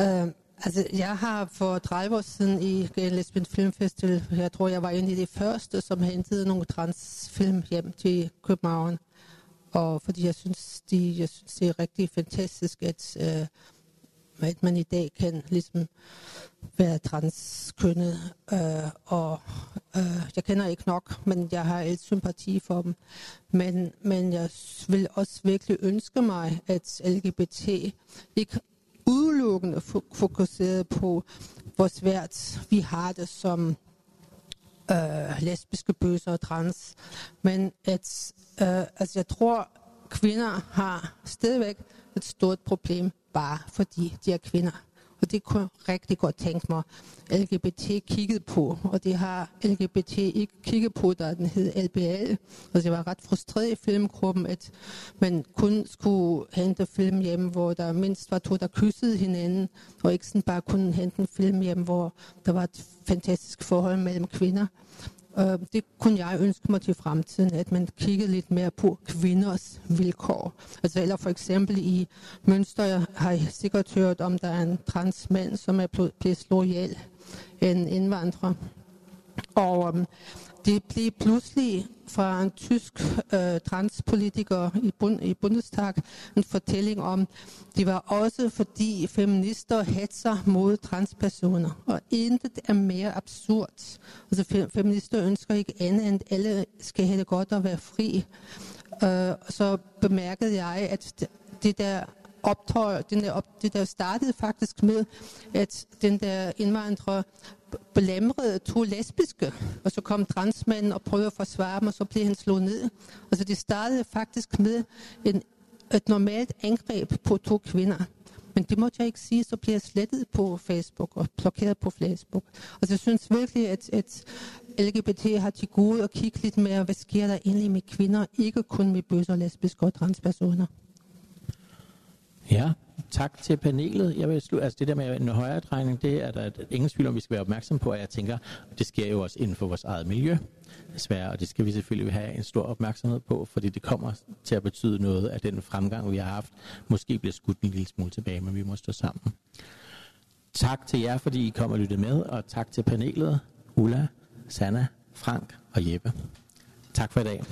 Uh, altså, jeg har for 30 år siden i øh, Lesbian Film Festival, jeg tror, jeg var en af de første, som hentede nogle transfilm hjem til København. Og fordi jeg synes, de, jeg synes det er rigtig fantastisk, at, uh, at man i dag kan ligesom være transkønnet. Uh, og uh, jeg kender ikke nok, men jeg har alt sympati for dem. Men, men jeg vil også virkelig ønske mig, at LGBT ikke udelukkende fokuseret på, hvor svært vi har det som øh, lesbiske, bøser og trans. Men at, øh, altså jeg tror, kvinder har stadigvæk et stort problem, bare fordi de er kvinder. Og det kunne jeg rigtig godt tænke mig, LGBT kiggede på. Og det har LGBT ikke kigget på, da den hed LBL. Og det var ret frustreret i filmgruppen, at man kun skulle hente film hjem, hvor der mindst var to, der kyssede hinanden. Og ikke sådan bare kunne hente en film hjem, hvor der var et fantastisk forhold mellem kvinder øh, det kunne jeg ønske mig til fremtiden, at man kiggede lidt mere på kvinders vilkår. Altså, eller for eksempel i Mønster har jeg sikkert hørt om, der er en transmand, som er blevet slået ihjel en indvandrer. Og um, det blev pludselig fra en tysk øh, transpolitiker i, bund, i Bundestag en fortælling om, det var også fordi feminister hetser mod transpersoner. Og intet er mere absurd. Altså feminister ønsker ikke andet end, at alle skal have det godt og være fri. Øh, så bemærkede jeg, at det der optøj, den der, op, det der startede faktisk med, at den der indvandrer belemrede to lesbiske, og så kom transmanden og prøvede at forsvare dem, og så blev han slået ned. Altså det startede faktisk med en, et normalt angreb på to kvinder. Men det måtte jeg ikke sige, så bliver jeg slettet på Facebook og blokeret på Facebook. Og jeg synes virkelig, at, at LGBT har til gode at kigge lidt mere, hvad sker der egentlig med kvinder, ikke kun med bøsser, lesbiske og transpersoner. Ja, tak til panelet. Jeg vil slutte, altså det der med en højere drejning, det er der ingen tvivl om, vi skal være opmærksom på, og jeg tænker, det sker jo også inden for vores eget miljø, desværre, og det skal vi selvfølgelig have en stor opmærksomhed på, fordi det kommer til at betyde noget, at den fremgang, vi har haft, måske bliver skudt en lille smule tilbage, men vi må stå sammen. Tak til jer, fordi I kom og lyttede med, og tak til panelet, Ulla, Sanna, Frank og Jeppe. Tak for i dag.